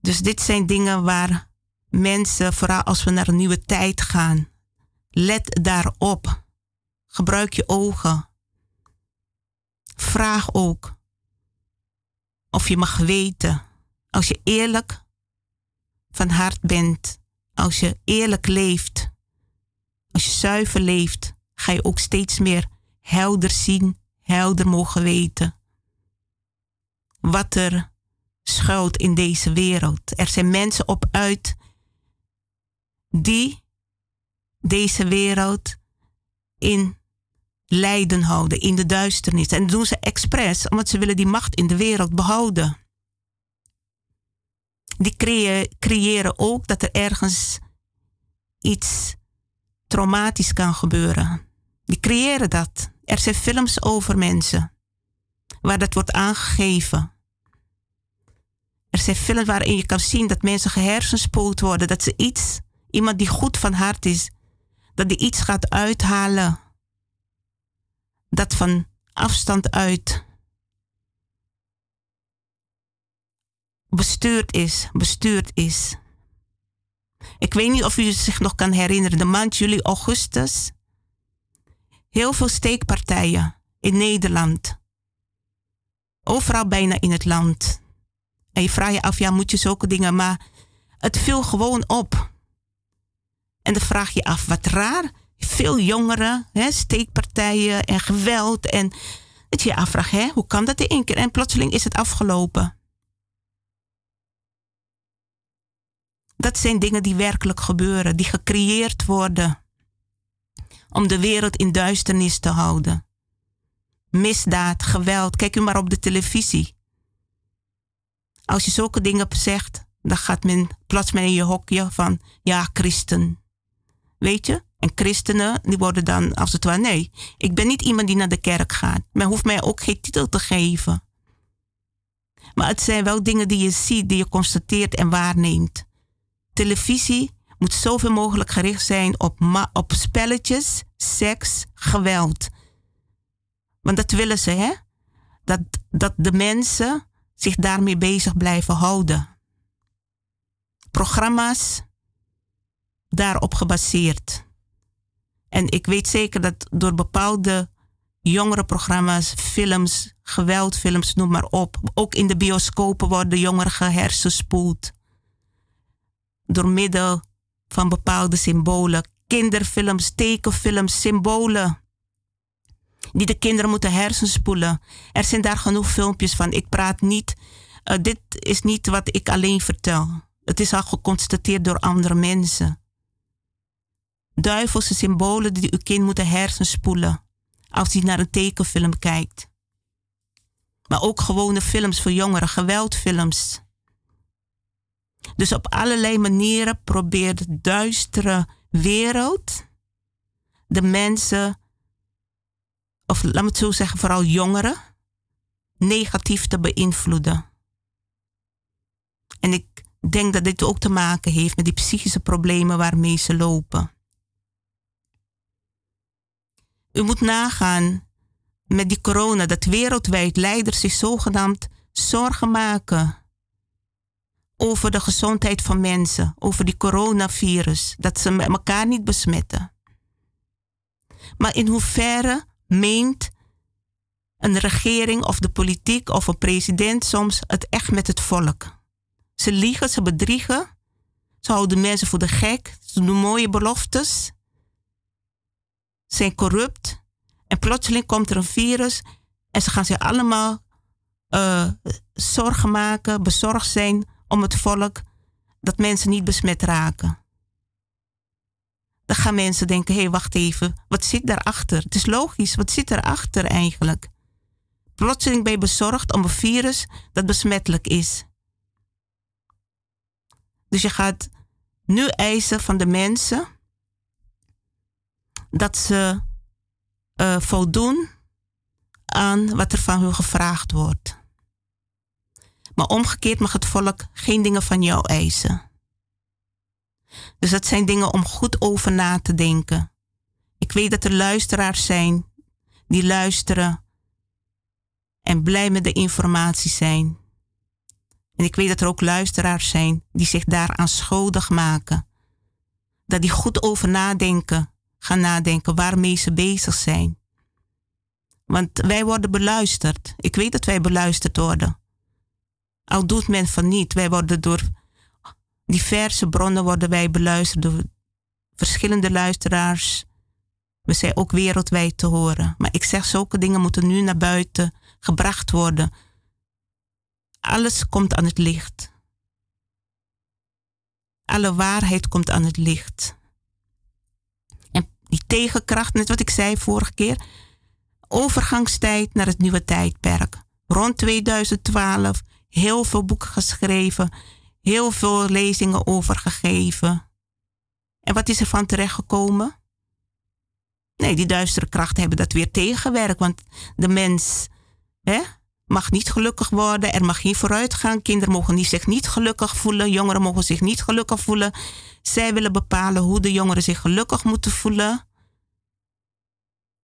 Dus dit zijn dingen waar mensen, vooral als we naar een nieuwe tijd gaan, let daarop. Gebruik je ogen. Vraag ook of je mag weten. Als je eerlijk van hart bent, als je eerlijk leeft, als je zuiver leeft, ga je ook steeds meer helder zien, helder mogen weten. Wat er schuilt in deze wereld. Er zijn mensen op uit die deze wereld in lijden houden, in de duisternis. En dat doen ze expres, omdat ze willen die macht in de wereld behouden. Die creëren ook dat er ergens iets traumatisch kan gebeuren. Die creëren dat. Er zijn films over mensen waar dat wordt aangegeven. Er zijn films waarin je kan zien dat mensen gehersenspoeld worden, dat ze iets, iemand die goed van hart is, dat die iets gaat uithalen. Dat van afstand uit bestuurd is, bestuurd is. Ik weet niet of u zich nog kan herinneren, de maand juli, augustus. Heel veel steekpartijen in Nederland. Overal bijna in het land. En je vraagt je af, ja, moet je zulke dingen, maar het viel gewoon op. En dan vraag je af, wat raar. Veel jongeren, hè, steekpartijen en geweld. En dat je je afvraagt, hè, hoe kan dat in één keer? En plotseling is het afgelopen. Dat zijn dingen die werkelijk gebeuren, die gecreëerd worden om de wereld in duisternis te houden. Misdaad, geweld, kijk u maar op de televisie. Als je zulke dingen zegt, dan gaat men, plaats men in je hokje van, ja, christen. Weet je? En christenen, die worden dan als het ware, nee, ik ben niet iemand die naar de kerk gaat. Men hoeft mij ook geen titel te geven. Maar het zijn wel dingen die je ziet, die je constateert en waarneemt. Televisie moet zoveel mogelijk gericht zijn op, op spelletjes, seks, geweld. Want dat willen ze, hè? Dat, dat de mensen zich daarmee bezig blijven houden. Programma's daarop gebaseerd. En ik weet zeker dat door bepaalde jongere programma's, films, geweldfilms, noem maar op, ook in de bioscopen worden jongeren gehersenspoeld. Door middel van bepaalde symbolen, kinderfilms, tekenfilms, symbolen. Die de kinderen moeten hersenspoelen. Er zijn daar genoeg filmpjes van. Ik praat niet. Uh, dit is niet wat ik alleen vertel. Het is al geconstateerd door andere mensen. Duivelse symbolen die uw kind moeten hersenspoelen als hij naar een tekenfilm kijkt. Maar ook gewone films voor jongeren, geweldfilms. Dus op allerlei manieren probeert de duistere wereld de mensen, of laat me het zo zeggen, vooral jongeren, negatief te beïnvloeden. En ik denk dat dit ook te maken heeft met die psychische problemen waarmee ze lopen. U moet nagaan met die corona dat wereldwijd leiders zich zogenaamd zorgen maken over de gezondheid van mensen, over die coronavirus, dat ze met elkaar niet besmetten. Maar in hoeverre meent een regering of de politiek of een president soms het echt met het volk? Ze liegen, ze bedriegen, ze houden mensen voor de gek, ze doen mooie beloftes, zijn corrupt en plotseling komt er een virus en ze gaan zich allemaal uh, zorgen maken, bezorgd zijn om het volk dat mensen niet besmet raken. Dan gaan mensen denken: hé, hey, wacht even, wat zit daarachter? Het is logisch, wat zit erachter eigenlijk? Plotseling ben je bezorgd om een virus dat besmettelijk is. Dus je gaat nu eisen van de mensen dat ze uh, voldoen aan wat er van hun gevraagd wordt. Maar omgekeerd mag het volk geen dingen van jou eisen. Dus dat zijn dingen om goed over na te denken. Ik weet dat er luisteraars zijn die luisteren en blij met de informatie zijn. En ik weet dat er ook luisteraars zijn die zich daaraan schuldig maken. Dat die goed over nadenken, gaan nadenken waarmee ze bezig zijn. Want wij worden beluisterd. Ik weet dat wij beluisterd worden. Al doet men van niet. Wij worden door diverse bronnen worden wij beluisterd door verschillende luisteraars. We zijn ook wereldwijd te horen. Maar ik zeg, zulke dingen moeten nu naar buiten gebracht worden. Alles komt aan het licht. Alle waarheid komt aan het licht. En die tegenkracht, net wat ik zei vorige keer, overgangstijd naar het nieuwe tijdperk. Rond 2012 heel veel boeken geschreven, heel veel lezingen overgegeven. En wat is er van terechtgekomen? Nee, die duistere krachten hebben dat weer tegengewerkt, want de mens hè, mag niet gelukkig worden, er mag geen vooruitgang, kinderen mogen zich niet gelukkig voelen, jongeren mogen zich niet gelukkig voelen. Zij willen bepalen hoe de jongeren zich gelukkig moeten voelen.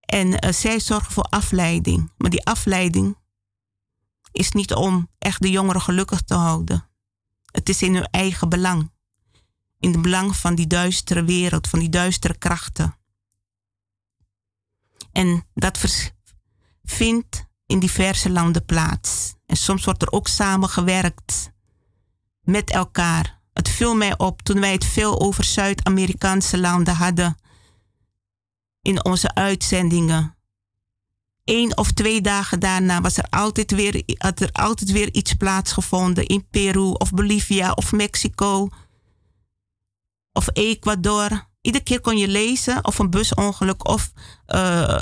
En uh, zij zorgen voor afleiding. Maar die afleiding is niet om echt de jongeren gelukkig te houden. Het is in hun eigen belang. In het belang van die duistere wereld, van die duistere krachten. En dat vindt in diverse landen plaats. En soms wordt er ook samengewerkt met elkaar. Het viel mij op toen wij het veel over Zuid-Amerikaanse landen hadden in onze uitzendingen. Eén of twee dagen daarna was er altijd weer, had er altijd weer iets plaatsgevonden in Peru of Bolivia of Mexico of Ecuador. Iedere keer kon je lezen of een busongeluk of uh,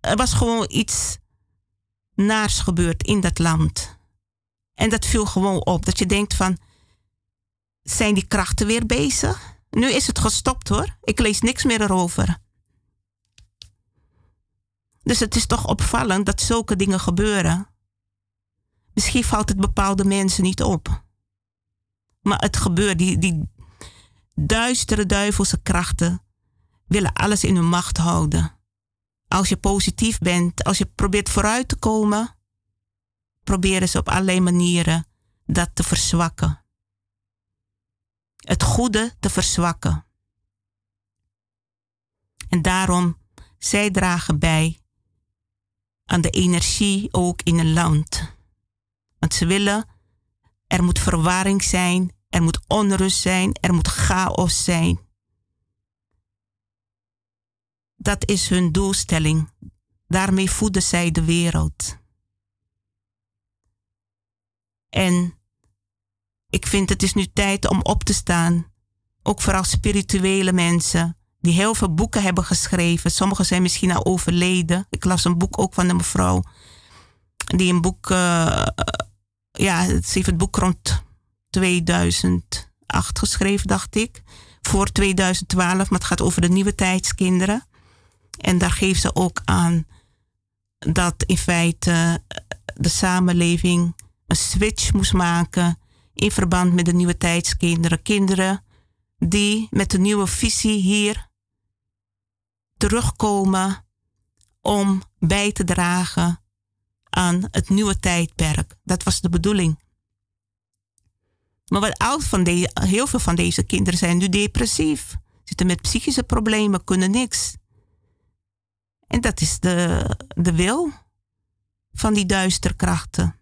er was gewoon iets naars gebeurd in dat land. En dat viel gewoon op. Dat je denkt van, zijn die krachten weer bezig? Nu is het gestopt hoor. Ik lees niks meer erover. Dus het is toch opvallend dat zulke dingen gebeuren. Misschien valt het bepaalde mensen niet op. Maar het gebeurt. Die, die duistere duivelse krachten willen alles in hun macht houden. Als je positief bent, als je probeert vooruit te komen, proberen ze op allerlei manieren dat te verzwakken. Het goede te verzwakken. En daarom, zij dragen bij aan de energie ook in een land. Want ze willen, er moet verwarring zijn, er moet onrust zijn, er moet chaos zijn. Dat is hun doelstelling. Daarmee voeden zij de wereld. En ik vind het is nu tijd om op te staan. Ook vooral spirituele mensen die heel veel boeken hebben geschreven. Sommigen zijn misschien al overleden. Ik las een boek ook van een mevrouw. Die een boek, uh, ja, ze heeft het boek rond 2008 geschreven, dacht ik. Voor 2012, maar het gaat over de nieuwe tijdskinderen. En daar geeft ze ook aan dat in feite de samenleving een switch moest maken in verband met de nieuwe tijdskinderen. Kinderen die met een nieuwe visie hier terugkomen om bij te dragen aan het nieuwe tijdperk. Dat was de bedoeling. Maar wat oud van de, heel veel van deze kinderen zijn nu depressief, zitten met psychische problemen, kunnen niks. En dat is de, de wil van die duistere krachten.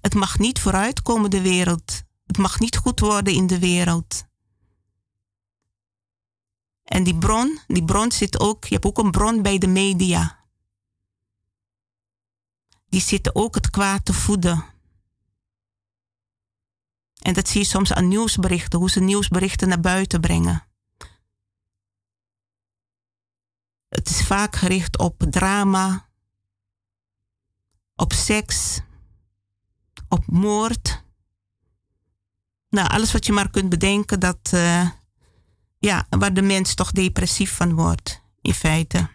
Het mag niet vooruitkomen, de wereld. Het mag niet goed worden in de wereld. En die bron, die bron zit ook, je hebt ook een bron bij de media. Die zitten ook het kwaad te voeden. En dat zie je soms aan nieuwsberichten, hoe ze nieuwsberichten naar buiten brengen. Het is vaak gericht op drama, op seks, op moord. Nou, alles wat je maar kunt bedenken, dat, uh, ja, waar de mens toch depressief van wordt, in feite.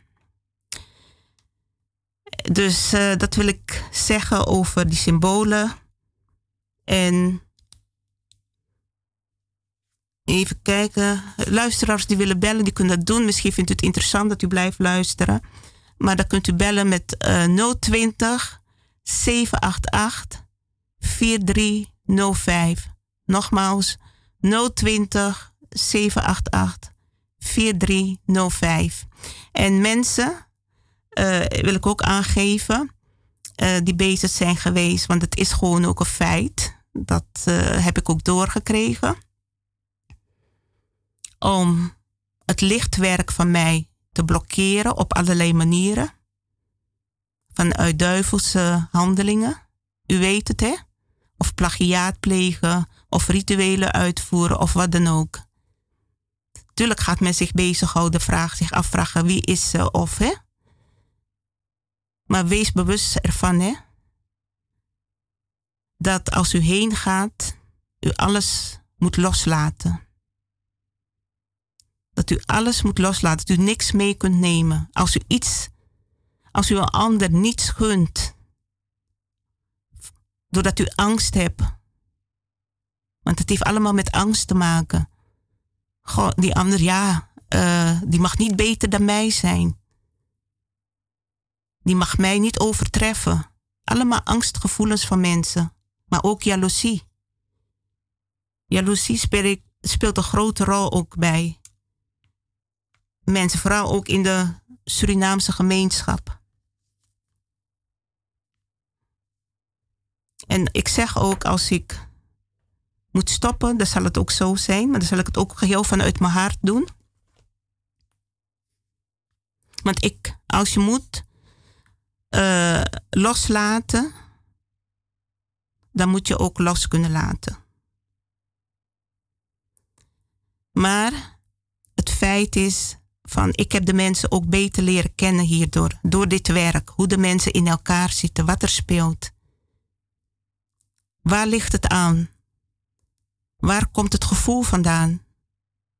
Dus uh, dat wil ik zeggen over die symbolen. En Even kijken. Luisteraars die willen bellen, die kunnen dat doen. Misschien vindt u het interessant dat u blijft luisteren. Maar dan kunt u bellen met uh, 020 788 4305. Nogmaals 020 788 4305. En mensen, uh, wil ik ook aangeven, uh, die bezig zijn geweest, want het is gewoon ook een feit. Dat uh, heb ik ook doorgekregen. Om het lichtwerk van mij te blokkeren op allerlei manieren. Vanuit duivelse handelingen. U weet het, hè? Of plagiaat plegen, of rituelen uitvoeren, of wat dan ook. Tuurlijk gaat men zich bezighouden, vraag, zich afvragen wie is ze of, hè? Maar wees bewust ervan, hè? Dat als u heen gaat, u alles moet loslaten. Dat u alles moet loslaten, dat u niks mee kunt nemen. Als u iets, als u een ander niets gunt, doordat u angst hebt. Want het heeft allemaal met angst te maken. Die ander, ja, uh, die mag niet beter dan mij zijn. Die mag mij niet overtreffen. Allemaal angstgevoelens van mensen, maar ook jaloezie. Jaloezie speelt een grote rol ook bij mensen, vooral ook in de Surinaamse gemeenschap. En ik zeg ook als ik moet stoppen, dan zal het ook zo zijn, maar dan zal ik het ook geheel vanuit mijn hart doen. Want ik, als je moet uh, loslaten, dan moet je ook los kunnen laten. Maar het feit is van ik heb de mensen ook beter leren kennen hierdoor, door dit werk, hoe de mensen in elkaar zitten, wat er speelt. Waar ligt het aan? Waar komt het gevoel vandaan?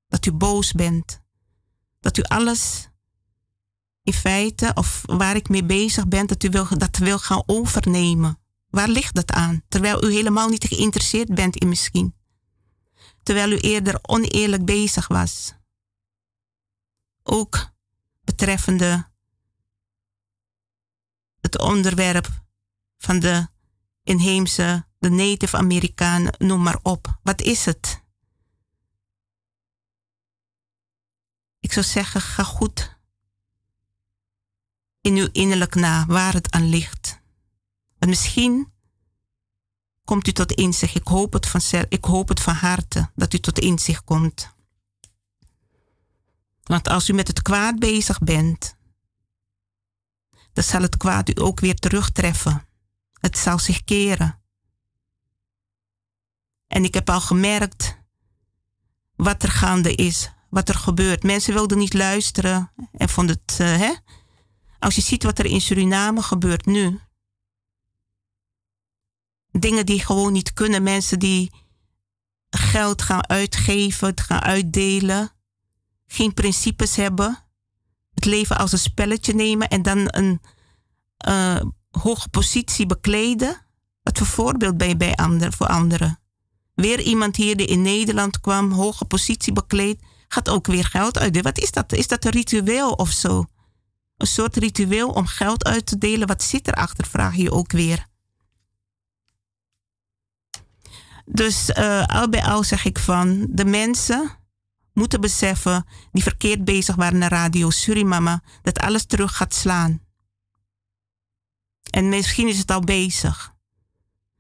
Dat u boos bent. Dat u alles in feite, of waar ik mee bezig ben, dat u wil, dat wil gaan overnemen. Waar ligt dat aan? Terwijl u helemaal niet geïnteresseerd bent in misschien. Terwijl u eerder oneerlijk bezig was. Ook betreffende het onderwerp van de inheemse de Native Amerikanen, noem maar op. Wat is het? Ik zou zeggen, ga goed in uw innerlijk na waar het aan ligt. Want misschien komt u tot inzicht. Ik hoop het van, ik hoop het van harte dat u tot inzicht komt. Want als u met het kwaad bezig bent, dan zal het kwaad u ook weer terugtreffen. Het zal zich keren. En ik heb al gemerkt wat er gaande is, wat er gebeurt. Mensen wilden niet luisteren en vonden het, uh, hè? Als je ziet wat er in Suriname gebeurt nu. Dingen die gewoon niet kunnen. Mensen die geld gaan uitgeven, gaan uitdelen. Geen principes hebben. Het leven als een spelletje nemen en dan een uh, hoge positie bekleden. Voor voorbeeld ben je bij ander, voor anderen? Weer iemand hier die in Nederland kwam, hoge positie bekleed, gaat ook weer geld uitdelen. Wat is dat? Is dat een ritueel of zo? Een soort ritueel om geld uit te delen. Wat zit erachter? Vraag je ook weer. Dus uh, al bij al zeg ik van de mensen moeten beseffen die verkeerd bezig waren naar Radio Surimama, dat alles terug gaat slaan. En misschien is het al bezig.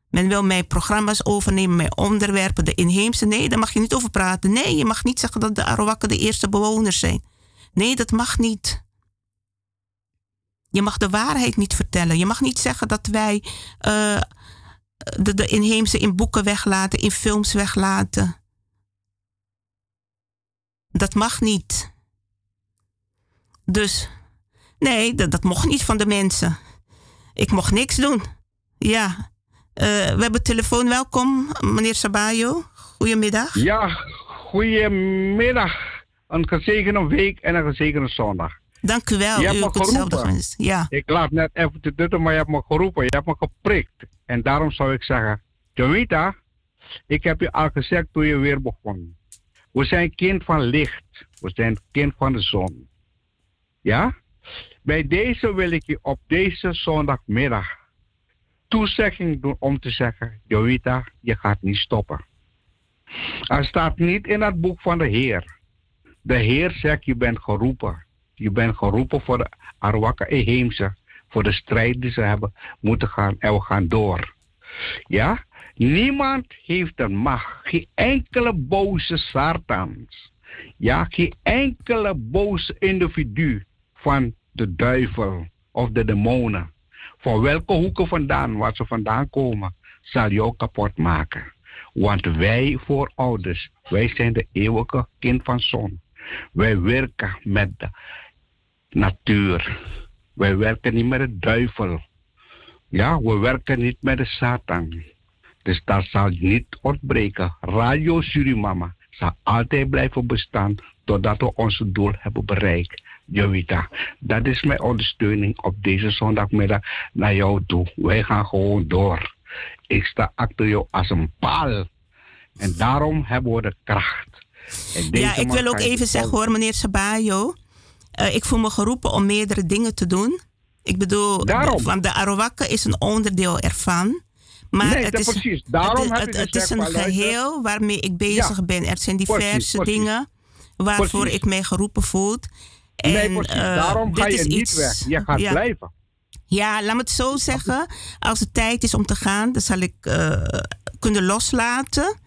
Men wil mijn programma's overnemen, mijn onderwerpen, de inheemse. Nee, daar mag je niet over praten. Nee, je mag niet zeggen dat de Arawakken de eerste bewoners zijn. Nee, dat mag niet. Je mag de waarheid niet vertellen. Je mag niet zeggen dat wij uh, de, de inheemse in boeken weglaten, in films weglaten. Dat mag niet. Dus, nee, dat, dat mocht niet van de mensen. Ik mocht niks doen. Ja, we hebben telefoon. Welkom, meneer Sabayo. Goedemiddag. Ja, goedemiddag. Een gezegende week en een gezegende zondag. Dank u wel. Je hebt me geroepen. Ja. Ik laat net even te dutten, maar je hebt me geroepen. Je hebt me geprikt. En daarom zou ik zeggen, Jovita, ik heb je al gezegd toen je weer begon. We zijn kind van licht. We zijn kind van de zon. Ja? Bij deze wil ik je op deze zondagmiddag toezegging doen om te zeggen: Jovita, je gaat niet stoppen. Er staat niet in het boek van de Heer. De Heer zegt: Je bent geroepen. Je bent geroepen voor de Arwaka Eheemse. Voor de strijd die ze hebben moeten gaan. En we gaan door. Ja? Niemand heeft een macht. Geen enkele boze Satans. Ja, geen enkele boze individu van de duivel of de demonen. Voor welke hoeken vandaan, waar ze vandaan komen, zal jou kapot maken. Want wij voorouders, wij zijn de eeuwige kind van zon. Wij werken met de natuur. Wij werken niet met de duivel. Ja, we werken niet met de Satan. Dus dat zal niet ontbreken. Radio Surimama zal altijd blijven bestaan totdat we ons doel hebben bereikt. Jovita, dat is mijn ondersteuning op deze zondagmiddag naar jou toe. Wij gaan gewoon door. Ik sta achter jou als een paal. En daarom hebben we de kracht. Ja, ik wil ook even zeggen hoor, meneer Sabayo. Uh, ik voel me geroepen om meerdere dingen te doen. Ik bedoel, Daarom. want de Arawakka is een onderdeel ervan. Maar nee, het, is, precies. Daarom het, het, het is een geheel waarmee ik bezig Ja. ben. Er zijn diverse Precies, precies. dingen waarvoor Precies. ik mij geroepen voel. En, nee, precies. eh, Daarom ga je niet iets- weg. Je gaat ja. blijven. Ja, laat me het zo zeggen. Als het tijd is om te gaan, dan zal ik eh, kunnen loslaten.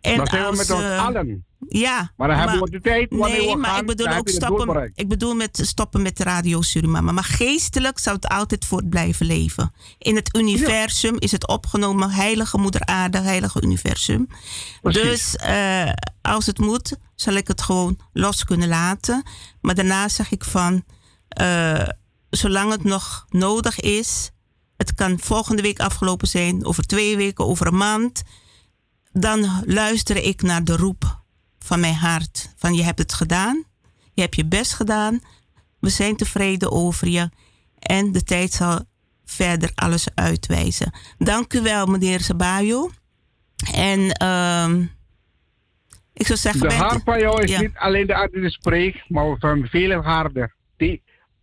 En Dan zijn we als, met ons eh, allen. Ja. Maar dan hebben we de tijd wanneer nee, we maar gaan, ik bedoel ook stoppen. Ik bedoel met stoppen met Radio Suriname. Maar geestelijk zou het altijd voort blijven leven. In het universum is het opgenomen. Heilige Moeder Aarde, Heilige Universum. Precies. Dus eh, als het moet, zal ik het gewoon los kunnen laten. Maar daarna zeg ik van, eh, zolang het nog nodig is, het kan volgende week afgelopen zijn, over twee weken, over een maand, dan luister ik naar de roep van mijn hart. Van je hebt het gedaan, je hebt je best gedaan, we zijn tevreden over je en de tijd zal verder alles uitwijzen. Dank u wel, meneer Sabayo. En ehm, ik zou zeggen... De haar van jou is Ja. niet alleen de aarde die spreekt, maar van vele harden. Die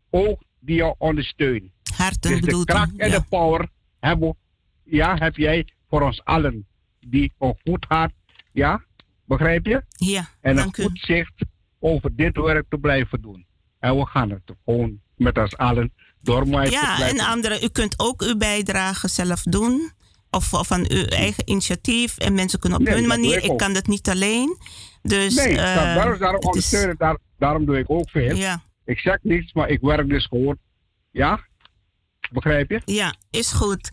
ook die jou ondersteunen. Harten Dus de kracht en ja. de power hebben, ja, heb jij voor ons allen. Die een goed hart, ja, begrijp je? Ja, En een goed zicht over dit werk te blijven doen. En we gaan het gewoon met ons allen door Ja, en anderen, u kunt ook uw bijdrage zelf doen. Of, of van uw eigen initiatief. En mensen kunnen op Nee, hun manier. ik kan dat niet alleen. Dus, Nee, eh, daar- daarom, daarom het is- ondersteunen, daar, daarom doe ik ook veel. Ja. Ik zeg niets, maar ik werk dus gewoon. Ja? Begrijp je? Ja, is goed.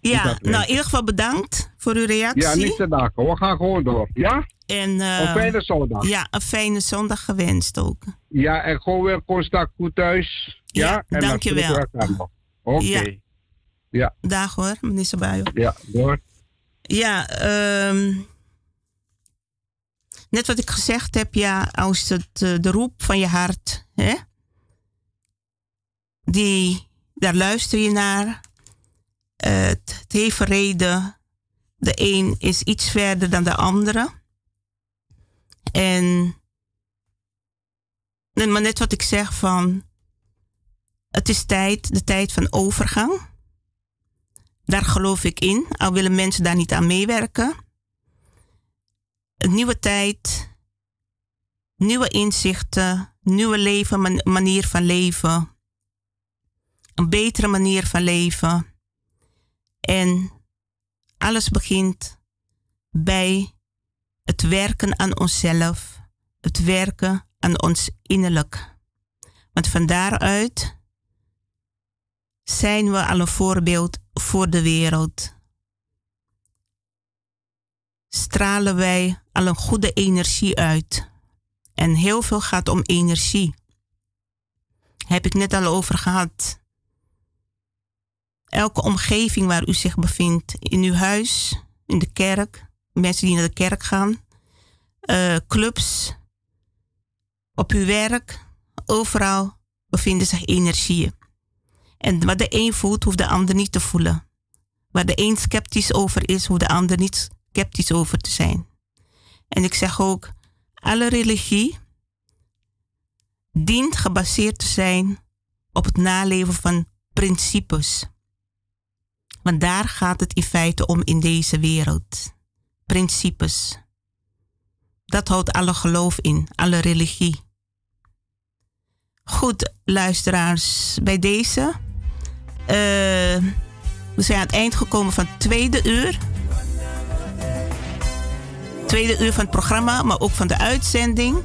Ja, nou in ieder geval bedankt voor uw reactie. Ja, niets te danken. We gaan gewoon door. Ja? En, eh, Een fijne zondag. Ja, een fijne zondag gewenst ook. Ja, en gewoon weer constant goed thuis. Ja, Ja, en dan dankjewel. Oké. Ja. Ja. ja. Dag hoor, meneer Sabayo. door. Ja, ehm, net wat ik gezegd heb, ja, als het eh, de roep van je hart, hè, die, daar luister je naar. Eh, het, het heeft reden. De een is iets verder dan de andere. En, maar net wat ik zeg van, het is tijd, de tijd van overgang. Daar geloof ik in, al willen mensen daar niet aan meewerken. Een nieuwe tijd, nieuwe inzichten, nieuwe leven, man- manier van leven. Een betere manier van leven. En alles begint bij het werken aan onszelf, het werken aan ons innerlijk. Want van daaruit zijn we al een voorbeeld voor de wereld. Stralen wij al een goede energie uit. En heel veel gaat om energie. Heb ik net al over gehad. Elke omgeving waar u zich bevindt, in uw huis, in de kerk, mensen die naar de kerk gaan, eh, clubs, op uw werk, overal bevinden zich energieën. En wat de een voelt, hoeft de ander niet te voelen. Waar de een sceptisch over is, hoeft de ander niet sceptisch over te zijn. En ik zeg ook, Alle religie dient gebaseerd te zijn op het naleven van principes. Want daar gaat het in feite om in deze wereld. Principes. Dat houdt alle geloof in, alle religie. Goed, luisteraars, bij deze. Uh, we zijn aan het eind gekomen van het tweede uur. Tweede uur van het programma, maar ook van de uitzending.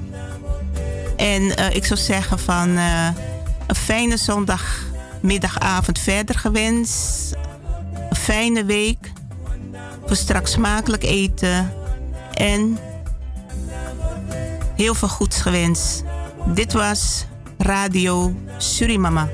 En uh, ik zou zeggen van uh, een fijne zondagmiddagavond verder gewenst. Een fijne week. Voor straks smakelijk eten. En heel veel goeds gewenst. Dit was Radio Surimama.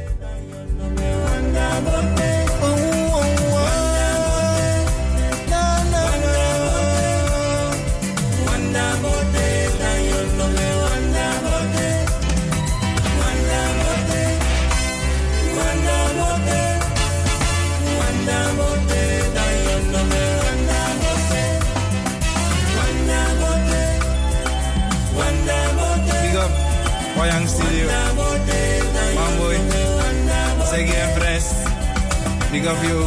Big of you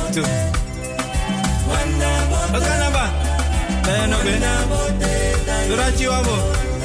je wabo.